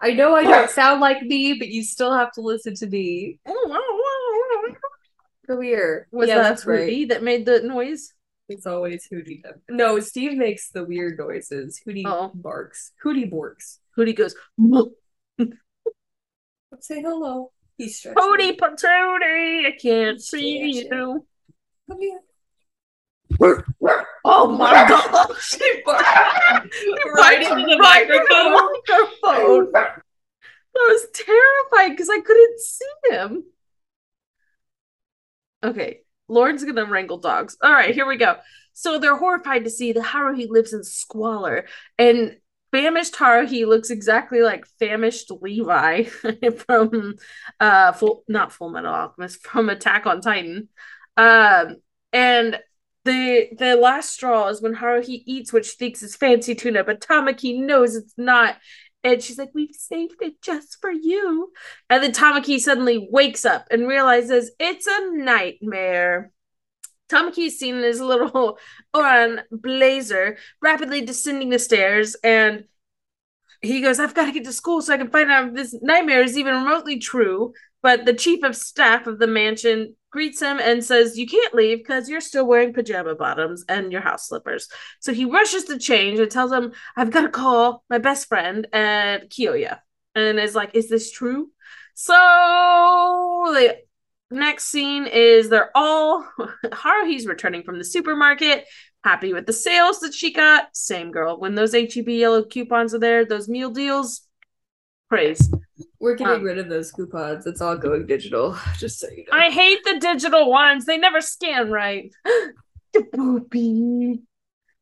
I know I don't sound like me, but you still have to listen to me. Come here. Was yeah, that Hootie right. that made the noise? It's always Hootie. No, Steve makes the weird noises. Hootie oh. barks. Hootie borks. Hootie goes. Say hello. He's Pony Patootie, I can't see you. Come here. Oh my gosh! right into the microphone. microphone. That was terrifying because I couldn't see him. Okay, Lauren's gonna wrangle dogs. All right, here we go. So they're horrified to see that Haruhi lives in squalor, and famished Haruhi looks exactly like famished Levi from uh full not full metal alchemist from Attack on Titan. Um and the the last straw is when Haruhi eats what she thinks is fancy tuna, but Tamaki knows it's not. And she's like, We've saved it just for you. And then Tamaki suddenly wakes up and realizes it's a nightmare. Tamaki's seen in his little Ouran blazer rapidly descending the stairs and he goes, I've got to get to school so I can find out if this nightmare is even remotely true. But the chief of staff of the mansion greets him and says, You can't leave because you're still wearing pajama bottoms and your house slippers. So he rushes to change and tells him, I've got to call my best friend at Kyoya. And is like, Is this true? So the next scene is they're all Haruhi's returning from the supermarket, happy with the sales that she got. Same girl. When those HEB yellow coupons are there, those meal deals, praise. We're getting um, rid of those coupons. It's all going digital. Just so you know. I hate the digital ones. They never scan right. the boopy.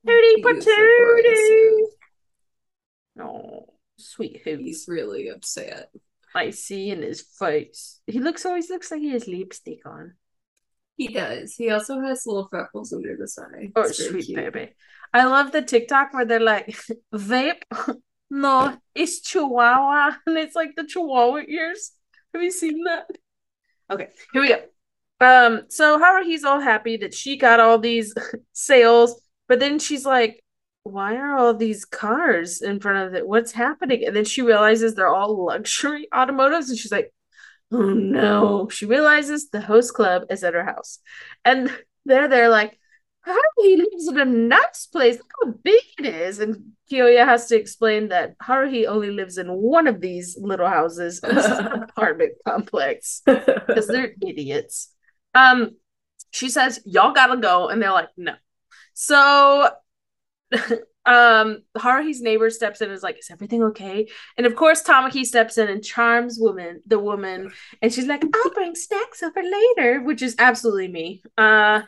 Hootie patootie. Oh, sweet. He's really upset. I see in his face. He looks always looks like he has lipstick on. He does. He also has little freckles under the side. Oh, sweet cute. baby. I love the TikTok where they're like, vape? No, it's Chihuahua. And it's like the Chihuahua ears. Have you seen that? Okay, here we go. Um, so Haruhi's all happy that she got all these sales, but then she's like, why are all these cars in front of it? What's happening? And then she realizes they're all luxury automotives, and she's like, oh no. She realizes the host club is at her house. And they're there like, Haruhi lives in a nice place. Look how big it is. And Kyoya has to explain that Haruhi only lives in one of these little houses. This is an apartment complex because they're idiots. Um, she says, Y'all gotta go. And they're like, No. So um Haruhi's neighbor steps in and is like, Is everything okay? And of course Tamaki steps in and charms woman the woman and she's like, I'll bring snacks over later, which is absolutely me. Uh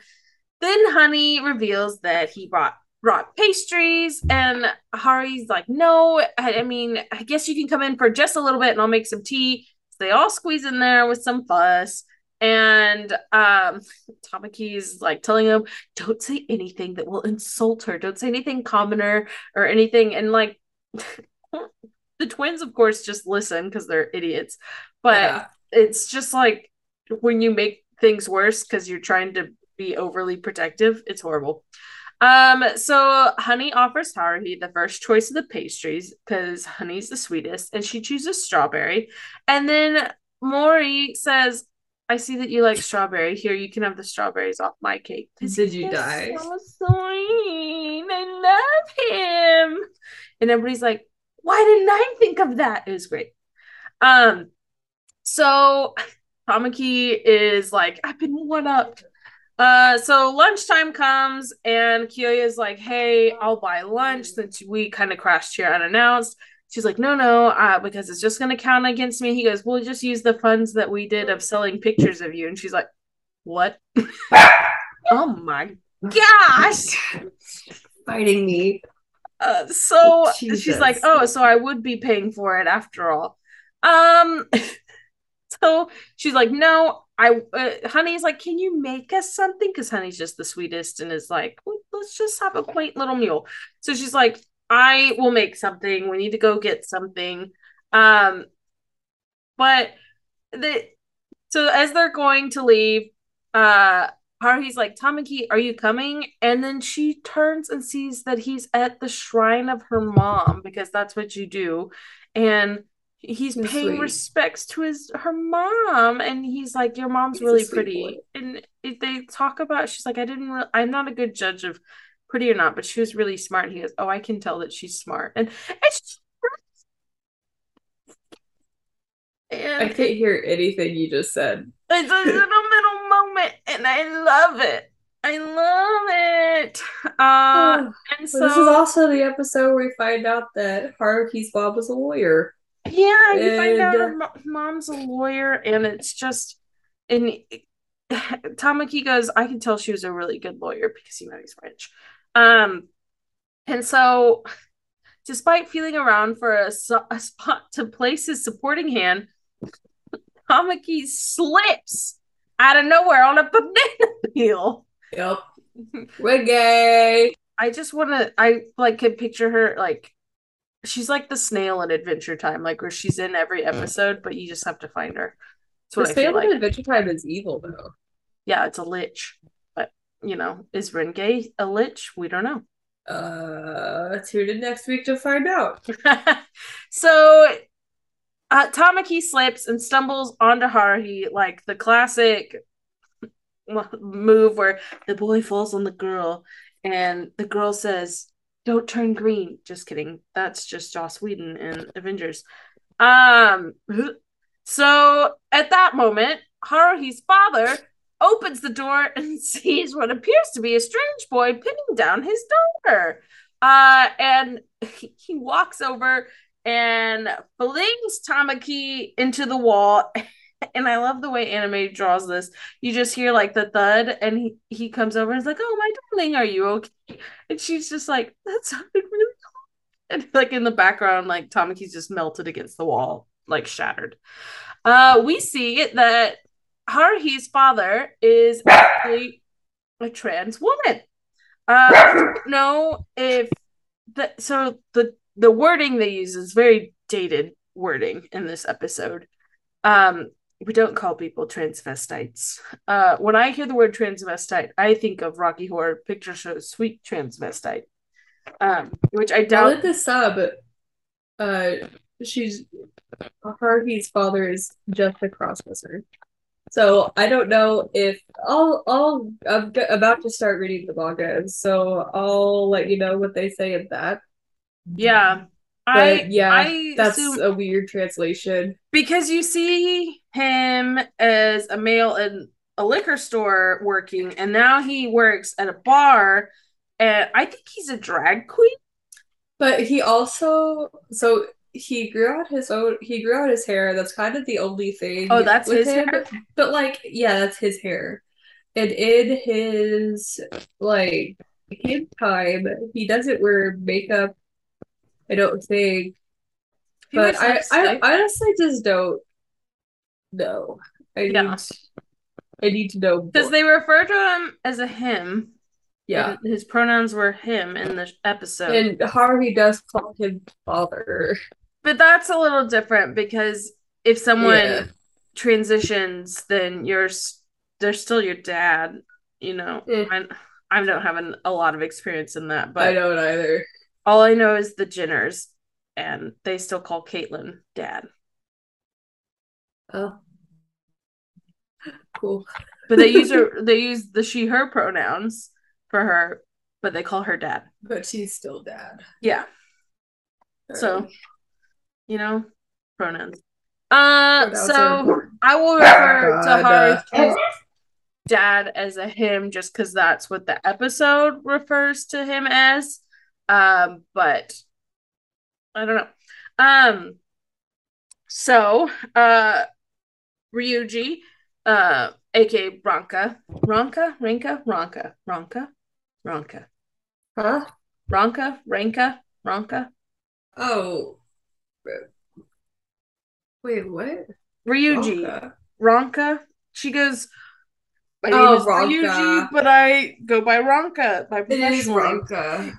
then Honey reveals that he brought brought pastries and Haruhi's like, No, I, I mean, I guess you can come in for just a little bit and I'll make some tea. So they all squeeze in there with some fuss and um Tamaki's like telling him don't say anything that will insult her. Don't say anything commoner or anything. And like the twins of course just listen because they're idiots. But yeah. it's just like when you make things worse because you're trying to be overly protective it's horrible. Um so honey offers haruhi the first choice of the pastries because honey's the sweetest and she chooses strawberry. And then mori says I see that you like strawberry. Here, you can have the strawberries off my cake. Did you die? So sweet. I love him. And everybody's like, why didn't I think of that? It was great. Um, so Tamaki is like, I've been one up. Uh, so lunchtime comes and Kyoya is like, hey, I'll buy lunch since we kind of crashed here unannounced. She's like, no, no, uh, because it's just going to count against me. He goes, we'll just use the funds that we did of selling pictures of you. And she's like, what? oh my gosh. Fighting me. Uh, so Jesus. she's like, oh, so I would be paying for it after all. Um, so she's like, no, I, uh, Honey's like, can you make us something? Because Honey's just the sweetest and is like, let's just have a quaint little meal. So she's like, I will make something. We need to go get something. Um, but the so as they're going to leave, uh, Haruhi's like, Tamaki, are you coming? And then she turns and sees that he's at the shrine of her mom because that's what you do, and he's paying sweet. respects to his her mom, and he's like, your mom's he's really pretty, boy. and they talk about. She's like, I didn't. Re- I'm not a good judge of pretty or not, but she was really smart. He goes, Oh, I can tell that she's smart. And it's and I can't hear anything you just said. It's a little middle moment, and I love it. I love it. Uh, and so this is also the episode where we find out that Haruhi's mom was a lawyer. Yeah, you find out her mom's a lawyer, and it's just and Tamaki goes, I can tell she was a really good lawyer because you know he's French. Um, and so, despite feeling around for a, a spot to place his supporting hand, Tamaki slips out of nowhere on a banana peel. Yep. We're gay. I just want to, I like can picture her like, she's like the snail in Adventure Time, like where she's in every episode, but you just have to find her. That's what the snail like. in Adventure Time is evil, though. Yeah, it's a lich you know, is Renge a lich? We don't know. Uh, tune in next week to find out. so, uh, Tamaki slips and stumbles onto Haruhi like the classic move where the boy falls on the girl and the girl says, "Don't turn green." Just kidding. That's just Joss Whedon in Avengers. Um. So at that moment, Haruhi's father opens the door and sees what appears to be a strange boy pinning down his daughter. Uh, and he, he walks over and flings Tamaki into the wall. And I love the way anime draws this. You just hear like the thud, and he, he comes over and is like, Oh, my darling, are you okay? And she's just like, That sounded really cool. And like in the background, like Tamaki's just melted against the wall, like shattered. Uh, we see that Haruhi's father is actually a trans woman. Uh, I don't know if the so the the wording they use is very dated wording in this episode. Um, we don't call people transvestites. Uh, when I hear the word transvestite, I think of Rocky Horror Picture Show Sweet Transvestite, um, which I I doubt. looked this up. Uh, she's Haruhi's father is just a crossdresser. So I don't know if I'll I'll I'm g- about to start reading the manga, so I'll let you know what they say in that. Yeah, But I yeah, I that's assume a weird translation. because you see him as a male in a liquor store working, and now he works at a bar, and I think he's a drag queen. But he also so he grew out his own he grew out his hair. That's kind of the only thing Oh, that's his him. hair? But like, yeah, that's his hair. And in his like his time, he doesn't wear makeup. I don't think. He But I, I. I honestly just don't know. I need Yeah. I need to know because they refer to him as a him. Yeah. and his pronouns were him in the episode. And Haruhi does call him father. but that's a little different because if someone Yeah. transitions, then you're they're still your dad. You know. I, I don't have an, a lot of experience in that, but I don't either. all I know is the Jenners, and they still call Caitlyn dad. Oh. Cool. But they use her they use the she her pronouns for her, but they call her dad. But she's still dad. Yeah. So, you know, pronouns. Uh, Pronouns so are. I will refer to God. Haruhi's dad as a him just because that's what the episode refers to him as. Um, but I don't know. Um, so uh, Ryuji, uh, aka Ronka, Ronka, Rinka, Ronka, Ronka, Ronka, Huh? Ronka, Ranka, Ronka, Oh. Wait, what? Ryuji. Ronka. She goes, My name Oh, is. Ryuji, but I go by Ronka, my It is. Ronka.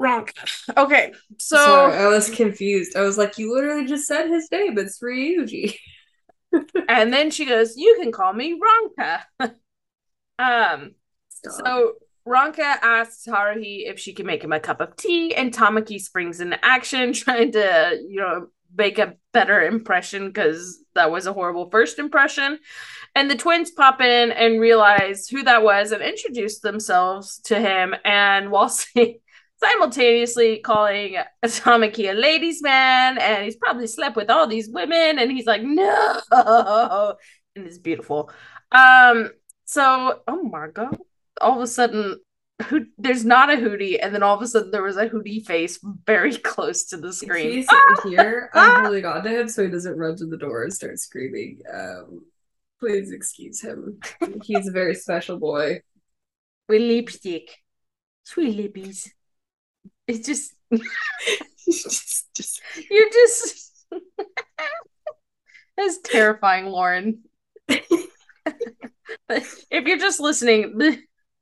Ronka. Okay, so Sorry, I was confused. I was like, you literally just said his name. It's Ryuji. and then she goes, You can call me Ronka. um, Stop. so Ronka asks Haruhi if she can make him a cup of tea, and Tamaki springs into action, trying to, you know, make a better impression because that was a horrible first impression. And the twins pop in and realize who that was and introduce themselves to him. And while simultaneously calling Tamaki a ladies' man, and he's probably slept with all these women, and he's like, no, and it's beautiful. Um, so oh Margot, all of a sudden. Who, there's not a hootie, and then all of a sudden there was a hootie face very close to the screen. he's here, I'm holding on to him so he doesn't run to the door and start screaming. Um, please excuse him. He's a very special boy. with lipstick. Sweet lippies. It's just just, just you're just that's terrifying, Lauren. If you're just listening, the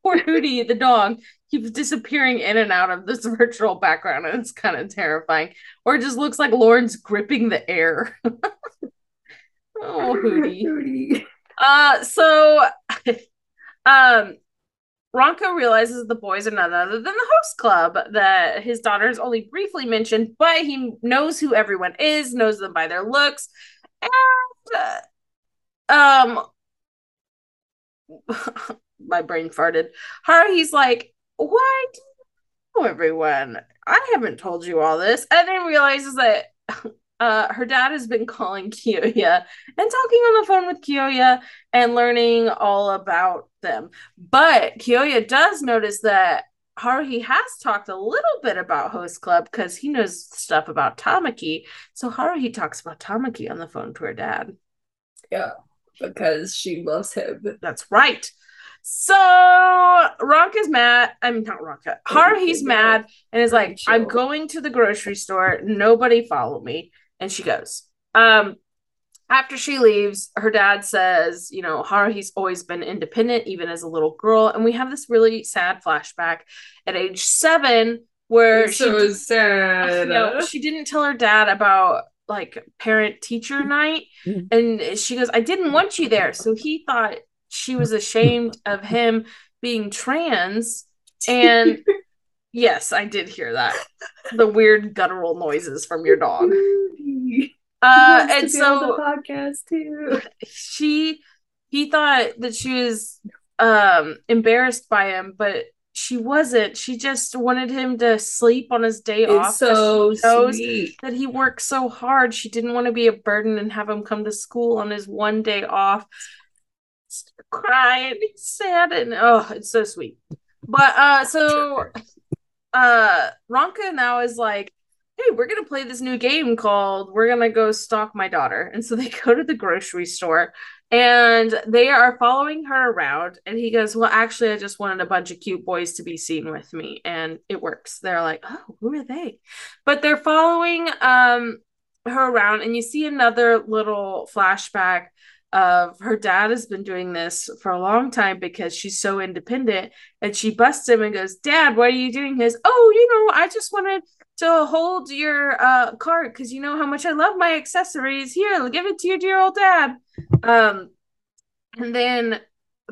poor Hootie, the dog, keeps disappearing in and out of this virtual background, and it's kind of terrifying. Or it just looks like Lauren's gripping the air. oh, Hootie. Hootie. Uh, so, um, Ronco realizes the boys are none other than the host club that his daughter has only briefly mentioned, but he knows who everyone is, knows them by their looks, and uh, um, my brain farted. Haruhi's like, "Why do you know everyone? I haven't told you all this," and then realizes that uh, her dad has been calling Kyoya and talking on the phone with Kyoya and learning all about them. But Kyoya does notice that Haruhi has talked a little bit about Host Club because he knows stuff about Tamaki. So Haruhi talks about Tamaki on the phone to her dad. Yeah, because she loves him. That's right. So Ranka's mad. I mean, not Ranka. Haruhi's mad and is like, I'm going to the grocery store. Nobody follow me. And she goes. Um, after she leaves, her dad says, you know, Haruhi's always been independent, even as a little girl. And we have this really sad flashback at age seven where It's she, so sad. you know, she didn't tell her dad about like parent teacher night. Mhm. And she goes, I didn't want you there. So he thought she was ashamed of him being trans. And yes, I did hear that. The weird guttural noises from your dog. Uh, and so podcast too. she he thought that she was um embarrassed by him but she wasn't she just wanted him to sleep on his day off so knows sweet. that he worked so hard she didn't want to be a burden and have him come to school on his one day off crying he's sad and oh it's so sweet. But uh so uh Ronka now is like hey we're gonna play this new game called we're gonna go stalk my daughter. And so they go to the grocery store and they are following her around and he goes well actually i just wanted a bunch of cute boys to be seen with me. And it works. They're like oh who are they? But they're following um her around and you see another little flashback of her dad has been doing this for a long time because she's so independent and she busts him and goes dad what are you doing goes oh you know i just wanted to hold your uh cart because you know how much i love my accessories. Here give it to your dear old dad. Um and then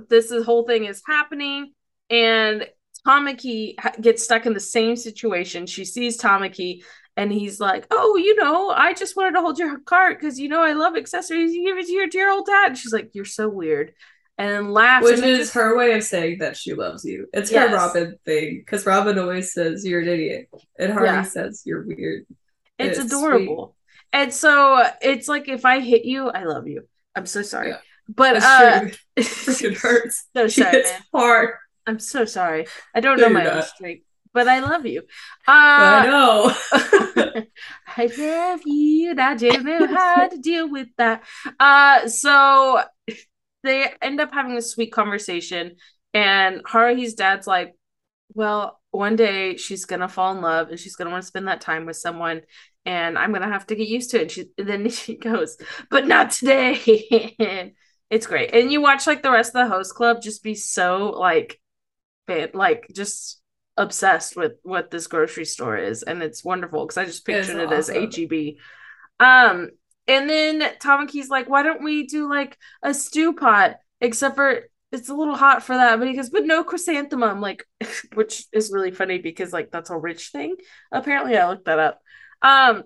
this is- whole thing is happening and Tamaki gets stuck in the same situation. She sees Tamaki and he's like, "Oh, you know, I just wanted to hold your cart because you know I love accessories. You give it to your dear old dad." And she's like, "You're so weird," and then laughs. Which and is just- her way of saying that she loves you. It's Yes. her Robin thing. Because Robin always says you're an idiot. And Haruhi Yeah. says you're weird. It's, It's adorable. And so it's like if I hit you, I love you. I'm so sorry. Yeah. But uh. Freaking hurts. so sorry, it's man. hard. I'm so sorry. I don't No, know my own strength, but I love you. I Uh know. I love you. I don't know how to deal with that. Uh, so they end up having a sweet conversation, and Haruhi's dad's like, "Well, one day she's gonna fall in love, and she's gonna want to spend that time with someone, and I'm gonna have to get used to it." And, she, and then she goes, "But not today." it's great, and you watch like the rest of the host club just be so like, fan, like just obsessed with what this grocery store is and it's wonderful because i just pictured it as awesome. heb um and then tamaki's like why don't we do like a stew pot? Except for it's a little hot for that but he goes but no chrysanthemum like which is really funny because like that's a rich thing. Apparently i looked that up. Um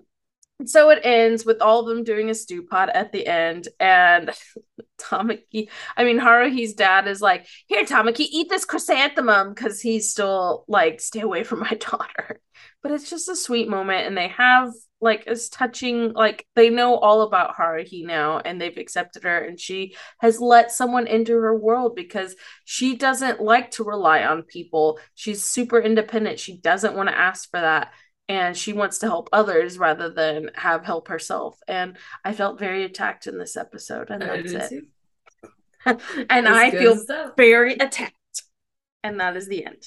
so it ends with all of them doing a stew pot at the end and Tamaki, I mean Haruhi's dad is like, "Here Tamaki, eat this chrysanthemum cuz he's still like stay away from my daughter." But it's just a sweet moment and they have like this touching like they know all about Haruhi now and they've accepted her and she has let someone into her world because she doesn't like to rely on people. She's super independent. She doesn't want to ask for that and she wants to help others rather than have help herself. And I felt very attacked in this episode, and that's it. and It's I feel stuff. very attacked. And that is the end.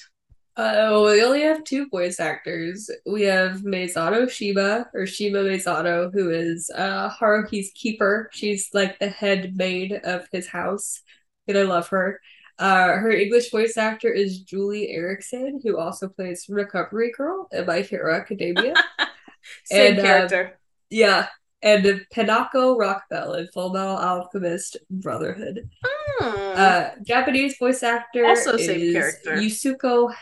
Uh, we only have two voice actors. We have Meisato Shiba, or Shiba Meisato, who is uh, Haruhi's keeper. She's like the head maid of his house, and I love her. Uh, her English voice actor is Juli Erickson, who also plays Recovery Girl in My Hero Academia. Same And, uh, character. yeah, and Pinako Rockbell in Full Metal Alchemist Brotherhood. Hmm. Uh, Japanese voice actor Also same is character. Yusuko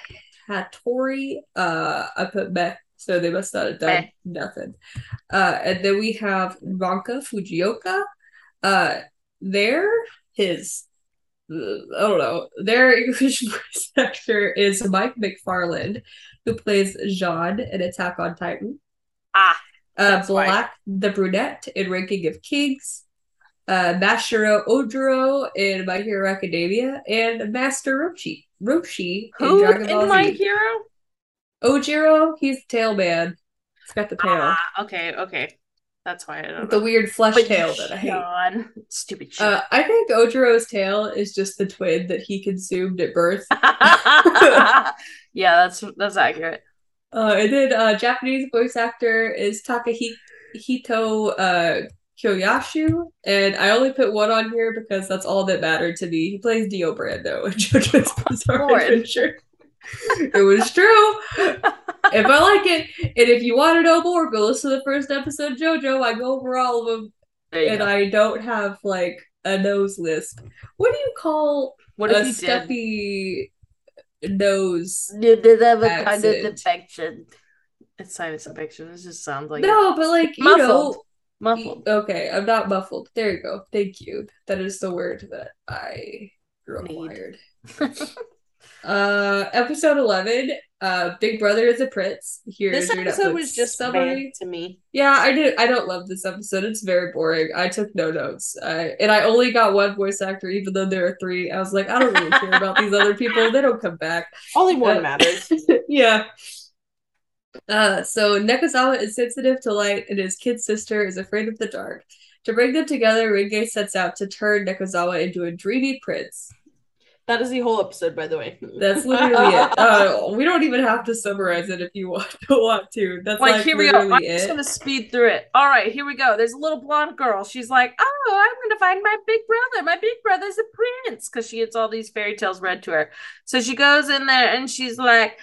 Hattori. Uh, I put meh, so they must not have done Meh. nothing. Uh, and then we have Ranka Fujioka. Uh, their his I don't know. Their English voice actor is Mike McFarland, who plays Jean in Attack on Titan. ah, Uh, right. Black the brunette in Ranking of Kings. uh, Mashiro Ojiro in My Hero Academia, and Master Roshi. Roshi Who in Dragon Ball in My Hero? Ojiro, he's the tail man. He's got the tail. Ah, okay, okay. That's why I don't know. The weird flesh but tail that I hate. Stupid shit. Uh, I think Ojiro's tail is just the twin that he consumed at birth. yeah, that's that's accurate. Uh, and then uh, Japanese voice actor is Takehito uh, Koyasu, and I only put one on here because that's all that mattered to me. He plays Dio Brando in JoJo's Bizarre Adventure. it was true. if I like it, and if you want to know more, go listen to the first episode JoJo. I go over all of them, and go. I don't have like a nose lisp. What do you call what a stuffy did? nose? You did have a kind of infection. It's sinus infection. It just sounds like no, but like you muffled. know, muffled. Okay, I'm not muffled. There you go. Thank you. That is the word that I required. Uh, episode eleven. Uh, Big Brother is a Prince. Here this episode was just summary to me. Yeah, I did. I don't love this episode. It's very boring. I took no notes. Uh, and I only got one voice actor, even though there are three. I was like, I don't really care about these other people. They don't come back. Only one uh, matters. yeah. Uh, so Nekozawa is sensitive to light, and his kid sister is afraid of the dark. To bring them together, Renge sets out to turn Nekozawa into a dreamy prince. That is the whole episode, by the way. That's literally it. Uh, we don't even have to summarize it if you want to. Want to. That's like, like here we go. I'm it. just gonna speed through it. All right, here we go. There's a little blonde girl. She's like, "Oh, I'm gonna find my big brother. My big brother's a prince," because she gets all these fairy tales read to her. So she goes in there and she's like,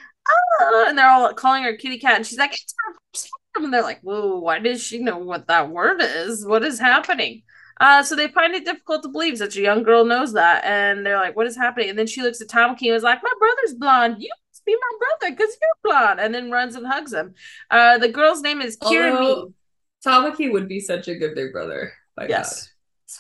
"Oh," and they're all calling her kitty cat, and she's like, "It's and they're like, "Whoa, why does she know what that word is? What is happening?" Uh, so they find it difficult to believe such a young girl knows that, and they're like, "What is happening?" And then she looks at Tom Tamaki and is like, "My brother's blonde. You must be my brother because you're blonde." And then runs and hugs him. Uh, the girl's name is Kirimi. Tamaki would be such a good big brother. My yes.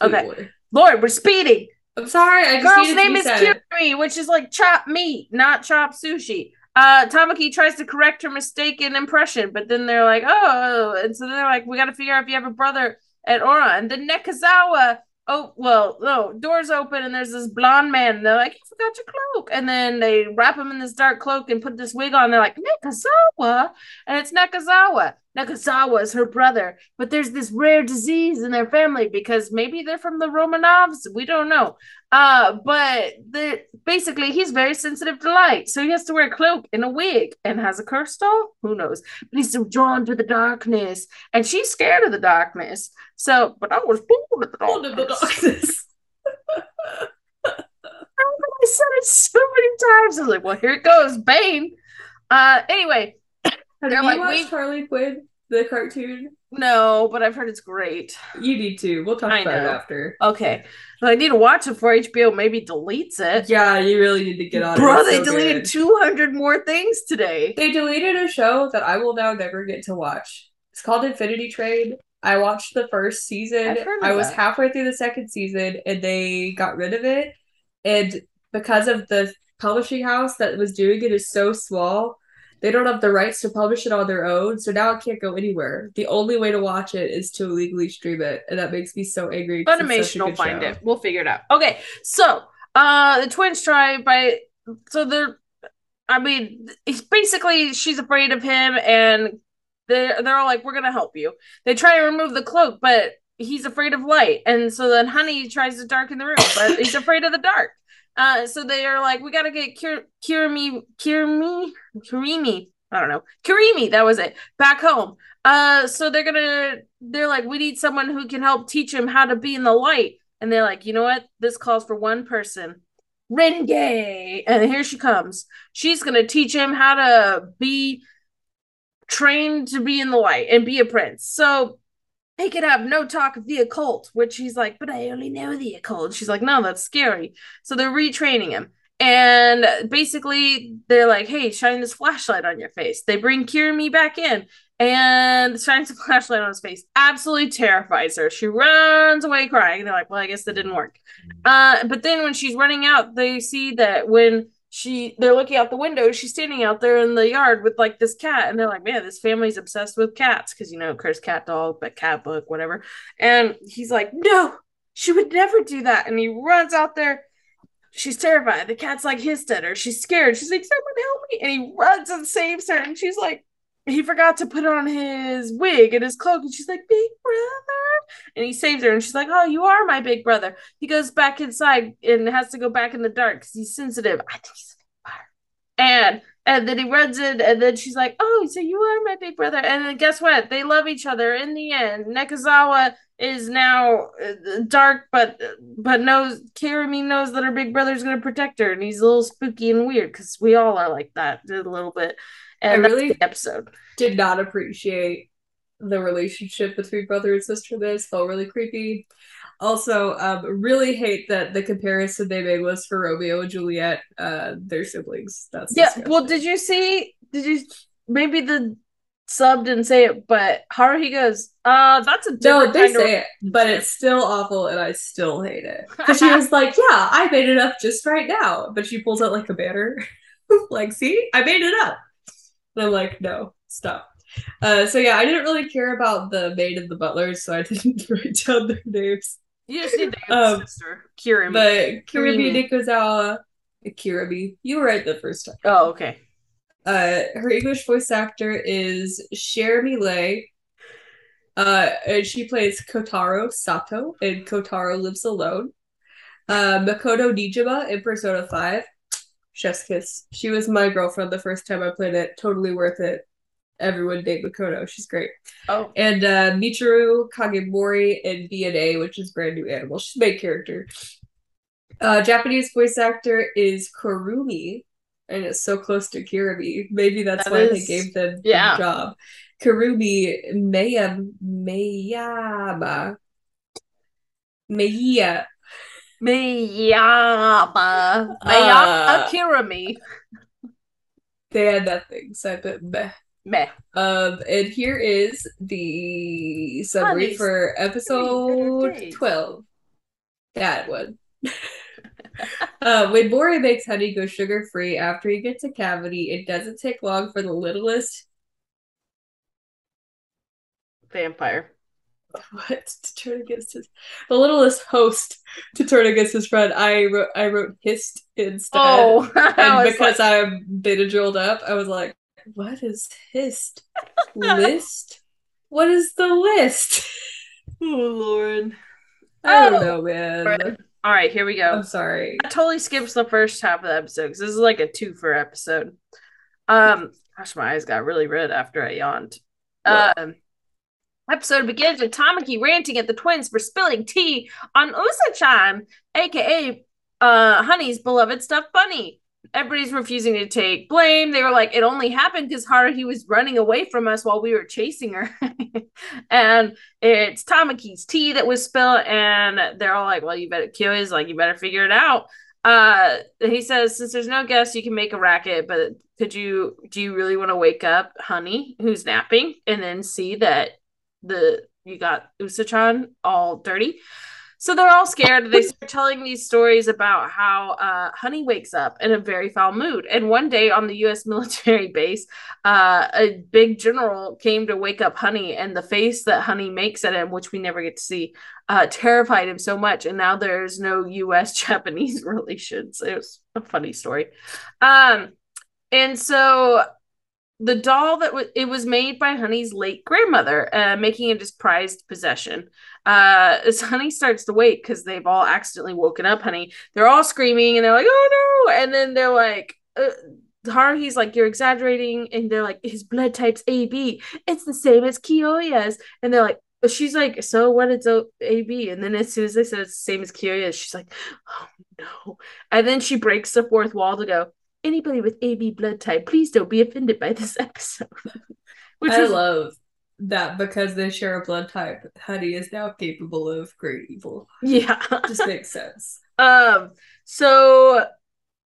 God. Okay. Boy. Lord, we're speeding. I'm sorry. I girl's name is Kirimi, which is like chop meat, not chop sushi. Uh, Tamaki tries to correct her mistaken impression, but then they're like, "Oh," and so they're like, "We got to figure out if you have a brother." At Ouran. And then Nekozawa, oh, well, no, doors open and there's this blonde man. And they're like, you forgot your cloak. And then they wrap him in this dark cloak and put this wig on. They're like, Nekozawa. And it's Nekozawa. Nekozawa is her brother. But there's this rare disease in their family because maybe they're from the Romanovs. We don't know. Uh, but the basically he's very sensitive to light, so he has to wear a cloak and a wig and has a curse doll. Who knows? But he's so drawn to the darkness, and she's scared of the darkness. So, but I was born of the darkness. the darkness. I said it so many times. I was like, "Well, here it goes, Bane." Uh, anyway, have you like, watched Harley Quinn, the cartoon? No, but I've heard it's great. You need to. We'll talk I about know. it after. Okay. But I need to watch it before HBO maybe deletes it. Yeah, you really need to get on Bro, it. Bro, they so deleted good. 200 more things today. They deleted a show that I will now never get to watch. It's called Infinity Train. I watched the first season. I was that. halfway through the second season and they got rid of it. And because of the publishing house that was doing it is so small, they don't have the rights to publish it on their own, so now it can't go anywhere. The only way to watch it is to illegally stream it, and that makes me so angry. Funimation will find show. it. We'll figure it out. Okay, so uh, the twins try by so they're. I mean, it's basically she's afraid of him, and they're they're all like, "We're gonna help you." They try to remove the cloak, but he's afraid of light, and so then Honey tries to darken the room, but he's afraid of the dark. Uh, so they are like, we gotta get Kir- Kirimi, Kirimi, Kirimi. I don't know, Kirimi. That was it. Back home. Uh, so they're gonna. They're like, we need someone who can help teach him how to be in the light. And they're like, you know what? This calls for one person. Renge. And here she comes. She's gonna teach him how to be trained to be in the light and be a prince. So he could have no talk of the occult, which he's like, but I only know the occult. She's like, no, that's scary. So they're retraining him. And basically, they're like, hey, shine this flashlight on your face. They bring Kirimi back in and shines a flashlight on his face. Absolutely terrifies her. She runs away crying. They're like, well, I guess that didn't work. Uh, but then when she's running out, they see that when she they're looking out the window she's standing out there in the yard with like this cat and they're like man this family's obsessed with cats because you know cursed cat dog but cat book whatever and he's like no she would never do that. And he runs out there. She's terrified. The cat's like hissed at her. She's scared. She's like, someone help me. And he runs and saves her. And she's like, he forgot to put on his wig and his cloak. And she's like, big brother. And he saves her. And she's like, oh, you are my big brother. He goes back inside and has to go back in the dark because he's sensitive. I think he's and and then he runs in, and then she's like, "Oh, so you are my big brother." And then guess what? They love each other in the end. Nekozawa is now uh, dark, but but knows Kirimi knows that her big brother's gonna protect her, and he's a little spooky and weird because we all are like that a little bit. And I really episode did not appreciate the relationship between brother and sister. This felt really creepy. Also, um, really hate that the comparison they made was for Romeo and Juliet, uh, their siblings. That's yeah. Disgusting. Well, did you see? Did you maybe the sub didn't say it, but Haruhi goes, "Uh, that's a no." They say of- it, but it's still awful, and I still hate it because she was like, "Yeah, I made it up just right now," but she pulls out like a banner, like, "See, I made it up." And I'm like, "No, stop." Uh, so yeah, I didn't really care about the maid and the butlers, so I didn't write down their names. You just need the um, sister, Kirimi. But Kirimi Nekozawa, Kirimi. You were right the first time. Oh, okay. Uh, her English voice actor is Cherami Leigh. Uh, and she plays Kotaro Sato and Kotaro Lives Alone. Uh, Makoto Niijima in Persona 5. Chef's Kiss. She was my girlfriend the first time I played it. Totally worth it everyone date Makoto. She's great. Oh. And uh Michiru Kagemori in BNA, which is brand new animal. She's main character. Uh Japanese voice actor is Kurumi, and it's so close to Kirimi. Maybe that's that why is... they gave them yeah. the job. Kurumi Mayam Mayama. Maya. Mayama. Mayama uh, Kirimi. They had nothing, so I put meh. Meh. Um, and here is the summary for episode 12. That one. uh, when Mori makes honey go sugar free after he gets a cavity, it doesn't take long for the littlest vampire. What to turn against his the littlest host to turn against his friend. I wrote I wrote hissed instead. Oh, and because like... I'm beta drilled up, I was like, what is hist? list? What is the list? oh Lord. I don't oh, know, man. All right, here we go. I'm sorry. I totally skipped the first half of the episode because this is like a two for episode. Um, gosh, my eyes got really red after I yawned. Um, episode begins with Tamaki ranting at the twins for spilling tea on Usa-chan, aka uh, Honey's beloved stuffed bunny everybody's refusing to take blame. They were like, it only happened because Haruhi was running away from us while we were chasing her. and it's Tamaki's tea that was spilled, and they're all like, Well, you better Kyo's like, you better figure it out. Uh he says, since there's no guests, you can make a racket, but could you do you really want to wake up honey who's napping and then see that the you got Usa-chan all dirty? So they're all scared. They start telling these stories about how uh, Honey wakes up in a very foul mood. And one day on the U.S. military base, uh, a big general came to wake up Honey, and the face that Honey makes at him, which we never get to see, uh, terrified him so much. And now there's no U.S. Japanese relations. It was a funny story. Um, and so the doll that was it was made by Honey's late grandmother, uh, making it his prized possession. Uh, as Honey starts to wake because they've all accidentally woken up, Honey. They're all screaming and they're like, "Oh no!" And then they're like. Uh, Haruhi's like, you're exaggerating, and they're like, his blood type's AB. It's the same as Kyoya's, and they're like, she's like, so what is AB? And then as soon as they said it's the same as Kyoya's, she's like, oh no. And then she breaks the fourth wall to go, anybody with AB blood type, please don't be offended by this episode. Which I love that because they share a blood type, Honey is now capable of great evil. Yeah. Just makes sense. Um, so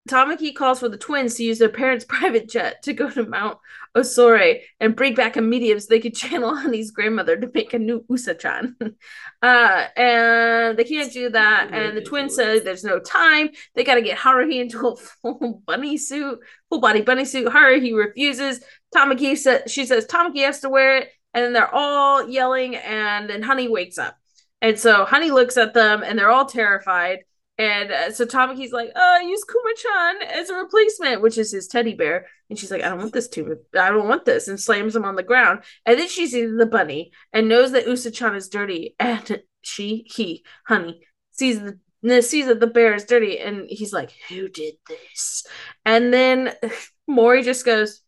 Tamaki calls for the twins to use their parents' private jet to go to Mount Osore and bring back a medium so they could channel Honey's grandmother to make a new Usa-chan. uh, and they can't do that. And the twins say there's no time. They got to get Haruhi into a full bunny suit, full body bunny suit. Haruhi refuses. Tamaki says she says Tamaki has to wear it, and then they're all yelling. And then Honey wakes up. And so Honey looks at them and they're all terrified. And uh, so Tamaki's like, uh, use Kuma-chan as a replacement, which is his teddy bear. And she's like, I don't want this to, I don't want this, and slams him on the ground. And then she sees the bunny and knows that Usa-chan is dirty. And she, he, Honey, sees the sees that the bear is dirty, and he's like, Who did this? And then Mori just goes,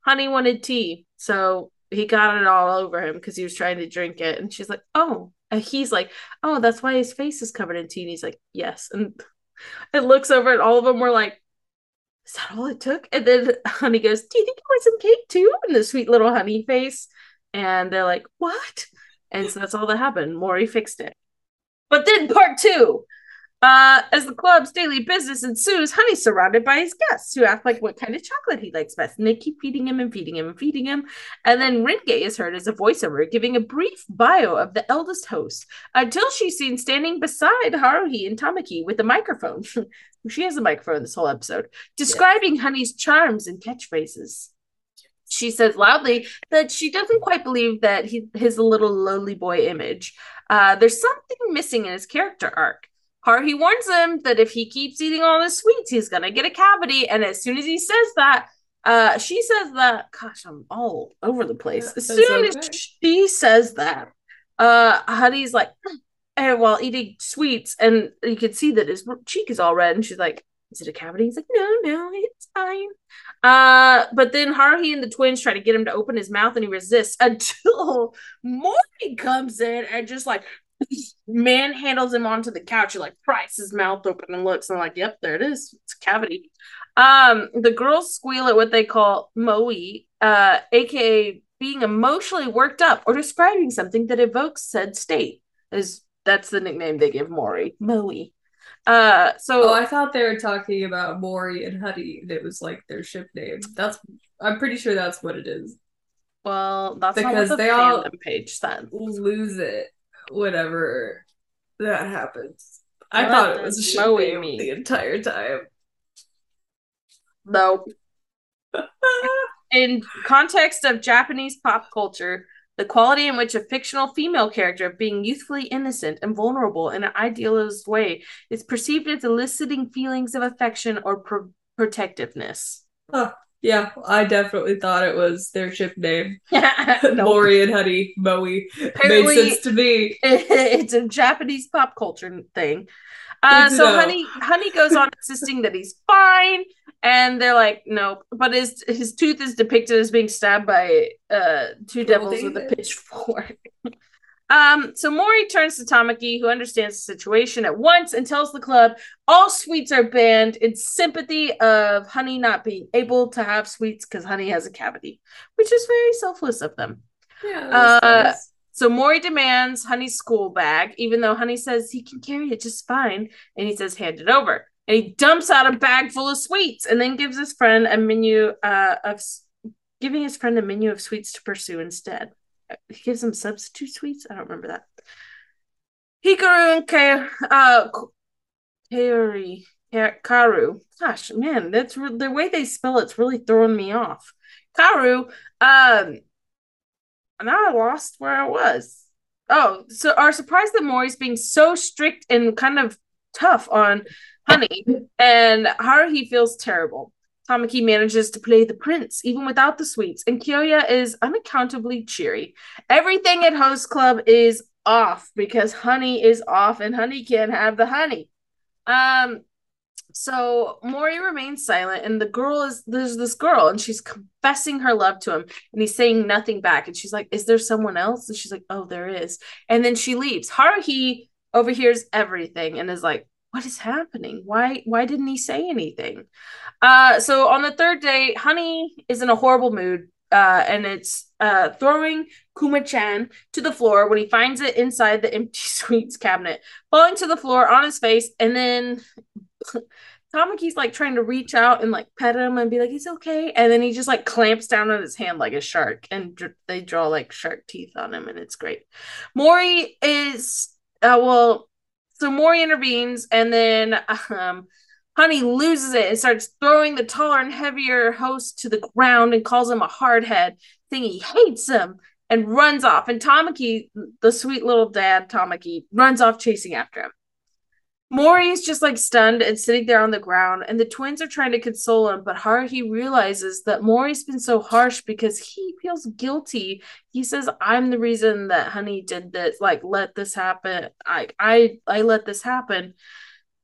Honey wanted tea. So he got it all over him because he was trying to drink it. And she's like, Oh, and he's like, Oh, that's why his face is covered in tea. And he's like, Yes. And it looks over and all of them were like, Is that all it took? And then Honey goes, Do you think you want some cake too? And the sweet little honey face. And they're like, What? And so that's all that happened. Mori fixed it. But then part two, uh, as the club's daily business ensues, Honey's surrounded by his guests who ask like what kind of chocolate he likes best, and they keep feeding him and feeding him and feeding him. And then Renge is heard as a voiceover giving a brief bio of the eldest host until she's seen standing beside Haruhi and Tamaki with a microphone. she has a microphone this whole episode, describing yes. Honey's charms and catchphrases. She says loudly that she doesn't quite believe that he, his little lowly boy image. Uh, there's something missing in his character arc. Haruhi warns him that if he keeps eating all the sweets, he's gonna get a cavity. And as soon as he says that, uh, she says that. Gosh, I'm all over the place. As soon okay. as she says that, uh, Honey's like, and while eating sweets, and you can see that his cheek is all red, and she's like, "Is it a cavity?" He's like, "No, no, it's fine." Uh, but then Haruhi and the twins try to get him to open his mouth, and he resists until Mori comes in and just like manhandles him onto the couch. He like pries his mouth open and looks, and I'm like, "Yep, there it is. It's a cavity." Um, the girls squeal at what they call moe, uh, aka being emotionally worked up or describing something that evokes said state. Is that's the nickname they give Mori, moe. Uh, so oh, I thought they were talking about Mori and Honey. It was like their ship name. That's I'm pretty sure that's what it is. Well, that's because the they all page said. Lose it whenever that happens. I thought it was a ship name me. the entire time. No. in context of Japanese pop culture, the quality in which a fictional female character, being youthfully innocent and vulnerable in an idealized way, is perceived as eliciting feelings of affection or pro- protectiveness. Huh. Yeah, I definitely thought it was their ship name. Mori and Honey. Apparently, Made sense to me. It's a Japanese pop culture thing. Uh, so Honey Honey goes on insisting that he's fine and they're like, no, but his his tooth is depicted as being stabbed by uh two devils with a pitchfork. Um, so Mori turns to Tamaki, who understands the situation at once, and tells the club all sweets are banned in sympathy of Honey not being able to have sweets because Honey has a cavity, which is very selfless of them. Yeah. Uh, nice. So Mori demands Honey's school bag, even though Honey says he can carry it just fine, and he says hand it over and he dumps out a bag full of sweets and then gives his friend a menu uh, of giving his friend a menu of sweets to pursue instead. He gives him substitute sweets. I don't remember that. Hikaru and K- uh, Kairi, Karu. Gosh, man, that's re- the way they spell it's really throwing me off. Karu, um, now I lost where I was. Oh, so are surprised that Mori's being so strict and kind of tough on honey, and Haruhi feels terrible. Tamaki manages to play the prince even without the sweets, and Kyoya is unaccountably cheery. Everything at Host Club is off because honey is off and honey can't have the honey. Um, so Mori remains silent, and the girl is there's this girl, and she's confessing her love to him, and he's saying nothing back. And she's like, Is there someone else? And she's like, Oh, there is. And then she leaves. Haruhi overhears everything and is like, what is happening? Why why didn't he say anything? Uh so on the third day, Honey is in a horrible mood. Uh, and it's uh, throwing Kuma-chan to the floor when he finds it inside the empty sweets cabinet, falling to the floor on his face, and then Tamaki's like trying to reach out and like pet him and be like, "He's okay," and then he just like clamps down on his hand like a shark, and dr- they draw like shark teeth on him, and it's great. Mori is uh, well, so Mori intervenes, and then um, Honey loses it and starts throwing the taller and heavier host to the ground and calls him a hardhead, saying he hates him. and runs off. And Tamaki, the sweet little dad, Tamaki, runs off chasing after him. Is just like stunned and sitting there on the ground, and the twins are trying to console him. But Haruhi realizes that Mori's been so harsh because he feels guilty. He says, "I'm the reason that Honey did this. Like, let this happen. I, I, I let this happen."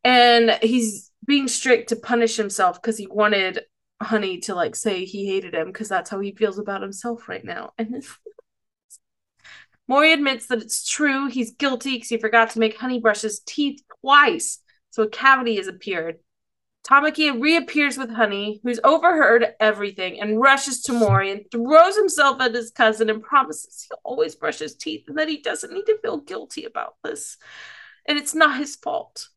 And he's being strict to punish himself because he wanted Honey to like say he hated him because that's how he feels about himself right now. And Mori admits that it's true. He's guilty because he forgot to make Honey brush his teeth twice, so a cavity has appeared. Tamaki reappears with Honey, who's overheard everything, and rushes to Mori and throws himself at his cousin and promises he'll always brush his teeth and that he doesn't need to feel guilty about this. And it's not his fault.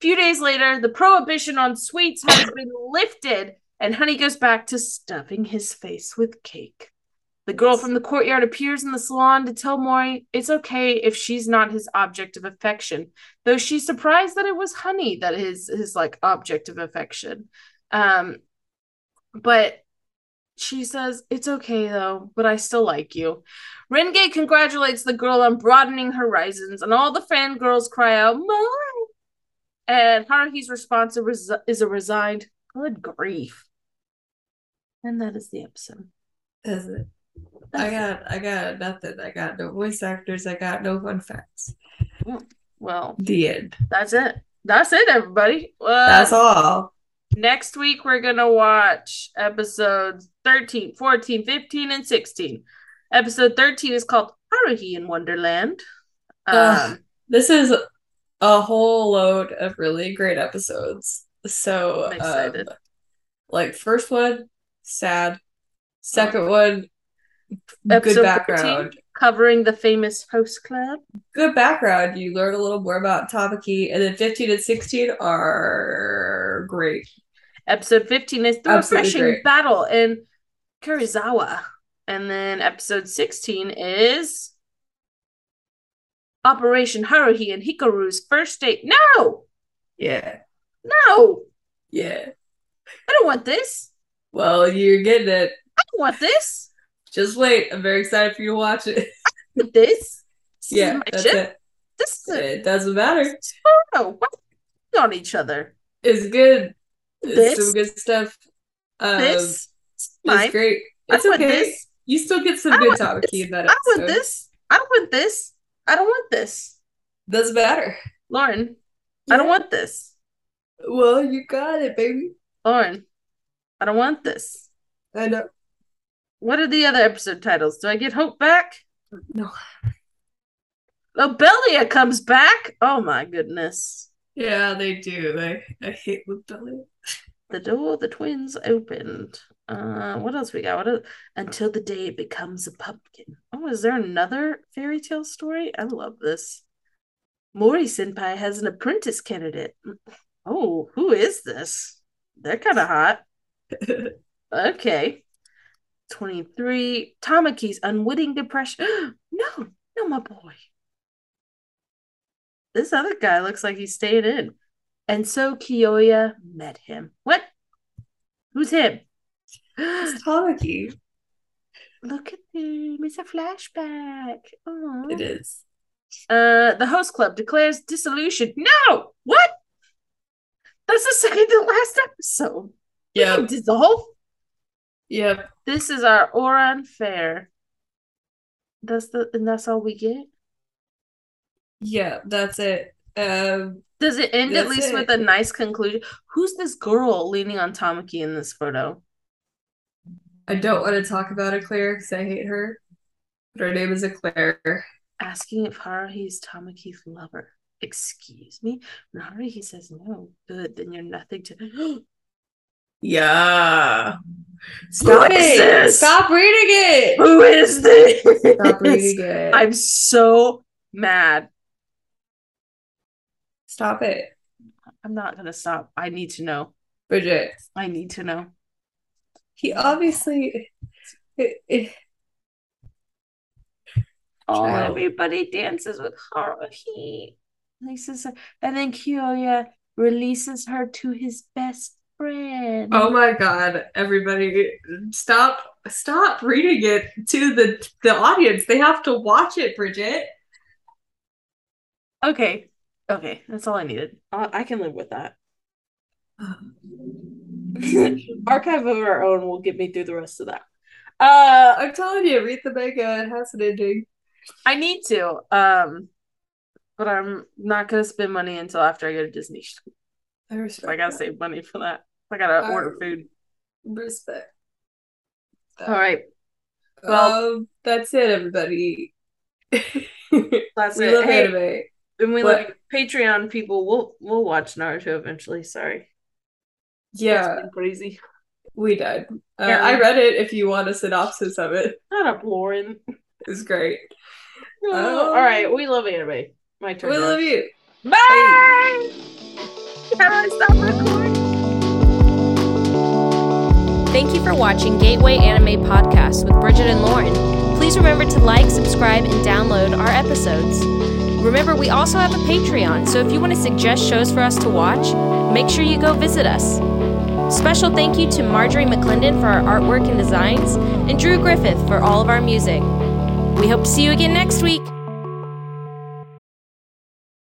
A few days later, the prohibition on sweets has been lifted, and Honey goes back to stuffing his face with cake. The girl from the courtyard appears in the salon to tell Mori it's okay if she's not his object of affection, though she's surprised that it was Honey that is his like object of affection. Um, but she says it's okay though, but I still like you. Renge congratulates the girl on broadening horizons, and all the fangirls cry out Mori. And Haruhi's response is a resigned, "Good grief." And that is the episode. Is it? I got I got nothing. I got no voice actors. I got no fun facts. Well, the end. That's it. That's it, everybody. Well, that's all. Next week we're gonna watch episodes 13, 14, 15, and 16. Episode 13 is called Haruhi in Wonderland. Um, this is a whole load of really great episodes. So um, like first one, sad. Second one, Episode good background. 14, covering the famous host club. Good background. You learn a little more about Tamaki, and then 15 and 16 are great. Episode 15 is the Absolutely refreshing great. battle in Karuizawa. And then episode 16 is Operation Haruhi and Hikaru's first date. No! Yeah. No! Yeah. I don't want this. Well, you're getting it. I don't want this. Just wait. I'm very excited for you to watch it. this? this yeah, that's ship? it. This is it doesn't matter. Oh, on each other. It's good. It's some good stuff. Um, this it's great. It's okay. This. You still get some good topic in that episode. I want this. I don't want this. I don't want this. Doesn't matter. Lauren, yeah. I don't want this. Well, you got it, baby. Lauren, I don't want this. I know. What are the other episode titles? Do I get Hope back? No. Lobelia comes back. Oh my goodness. Yeah, they do. I I hate Lobelia. The door the twins opened. Uh, what else we got? What else? until the day it becomes a pumpkin. Oh, is there another fairy tale story? I love this. Mori Senpai has an apprentice candidate. Oh, who is this? They're kind of hot. okay. 23. Tamaki's unwitting depression. no, no, my boy. This other guy looks like he's staying in. And so Kyoya met him. What? Who's him? It's Tamaki. Look at him. It's a flashback. Aww. It is. Uh, the host club declares dissolution. No! What? That's the second to last episode. Yeah. Dissolve? Yep. This is our Ouran fair. That's the and that's all we get. Yeah, that's it. Um, Does it end at least it. with a nice conclusion? Who's this girl leaning on Tamaki in this photo? I don't want to talk about Eclair because I hate her. But her name is Eclair. Asking if Haruhi is Tamaki's lover. Excuse me? When Haruhi says no, good, then you're nothing to Yeah. Stop it. Stop reading it. Who is this? Stop reading it. I'm so mad. Stop it. I'm not gonna stop. I need to know. Bridget. I need to know. He obviously it, it, Oh, everybody dances with Haruhi. And then Kyoya releases her to his best friend. Oh my god, everybody stop stop reading it to the the audience. They have to watch it, Bridget. Okay. Okay, that's all I needed. Uh, I can live with that. Archive of our own will get me through the rest of that. Uh, I'm telling you, read the manga. It has an ending. I need to. Um, but I'm not gonna spend money until after I go to Disney. I respect. I gotta that. save money for that. I gotta Uh, order food. Respect. All right, well- um, that's it, everybody. that's we it. love Hey, anime. and we What- love Patreon people. We'll we'll watch Naruto eventually. Sorry, Yeah, been crazy. we did. Uh, Yeah. I read it. If you want a synopsis of it, Shut up, Lauren. it's great. all right, we love anime. My turn. We now. love you. Bye. How Thank you for watching Gateway Anime Podcast with Bridget and Lauren. Please remember to like, subscribe, and download our episodes. Remember, we also have a Patreon, so if you want to suggest shows for us to watch, make sure you go visit us. Special thank you to Marjorie McClendon for our artwork and designs, and Drew Griffith for all of our music. We hope to see you again next week.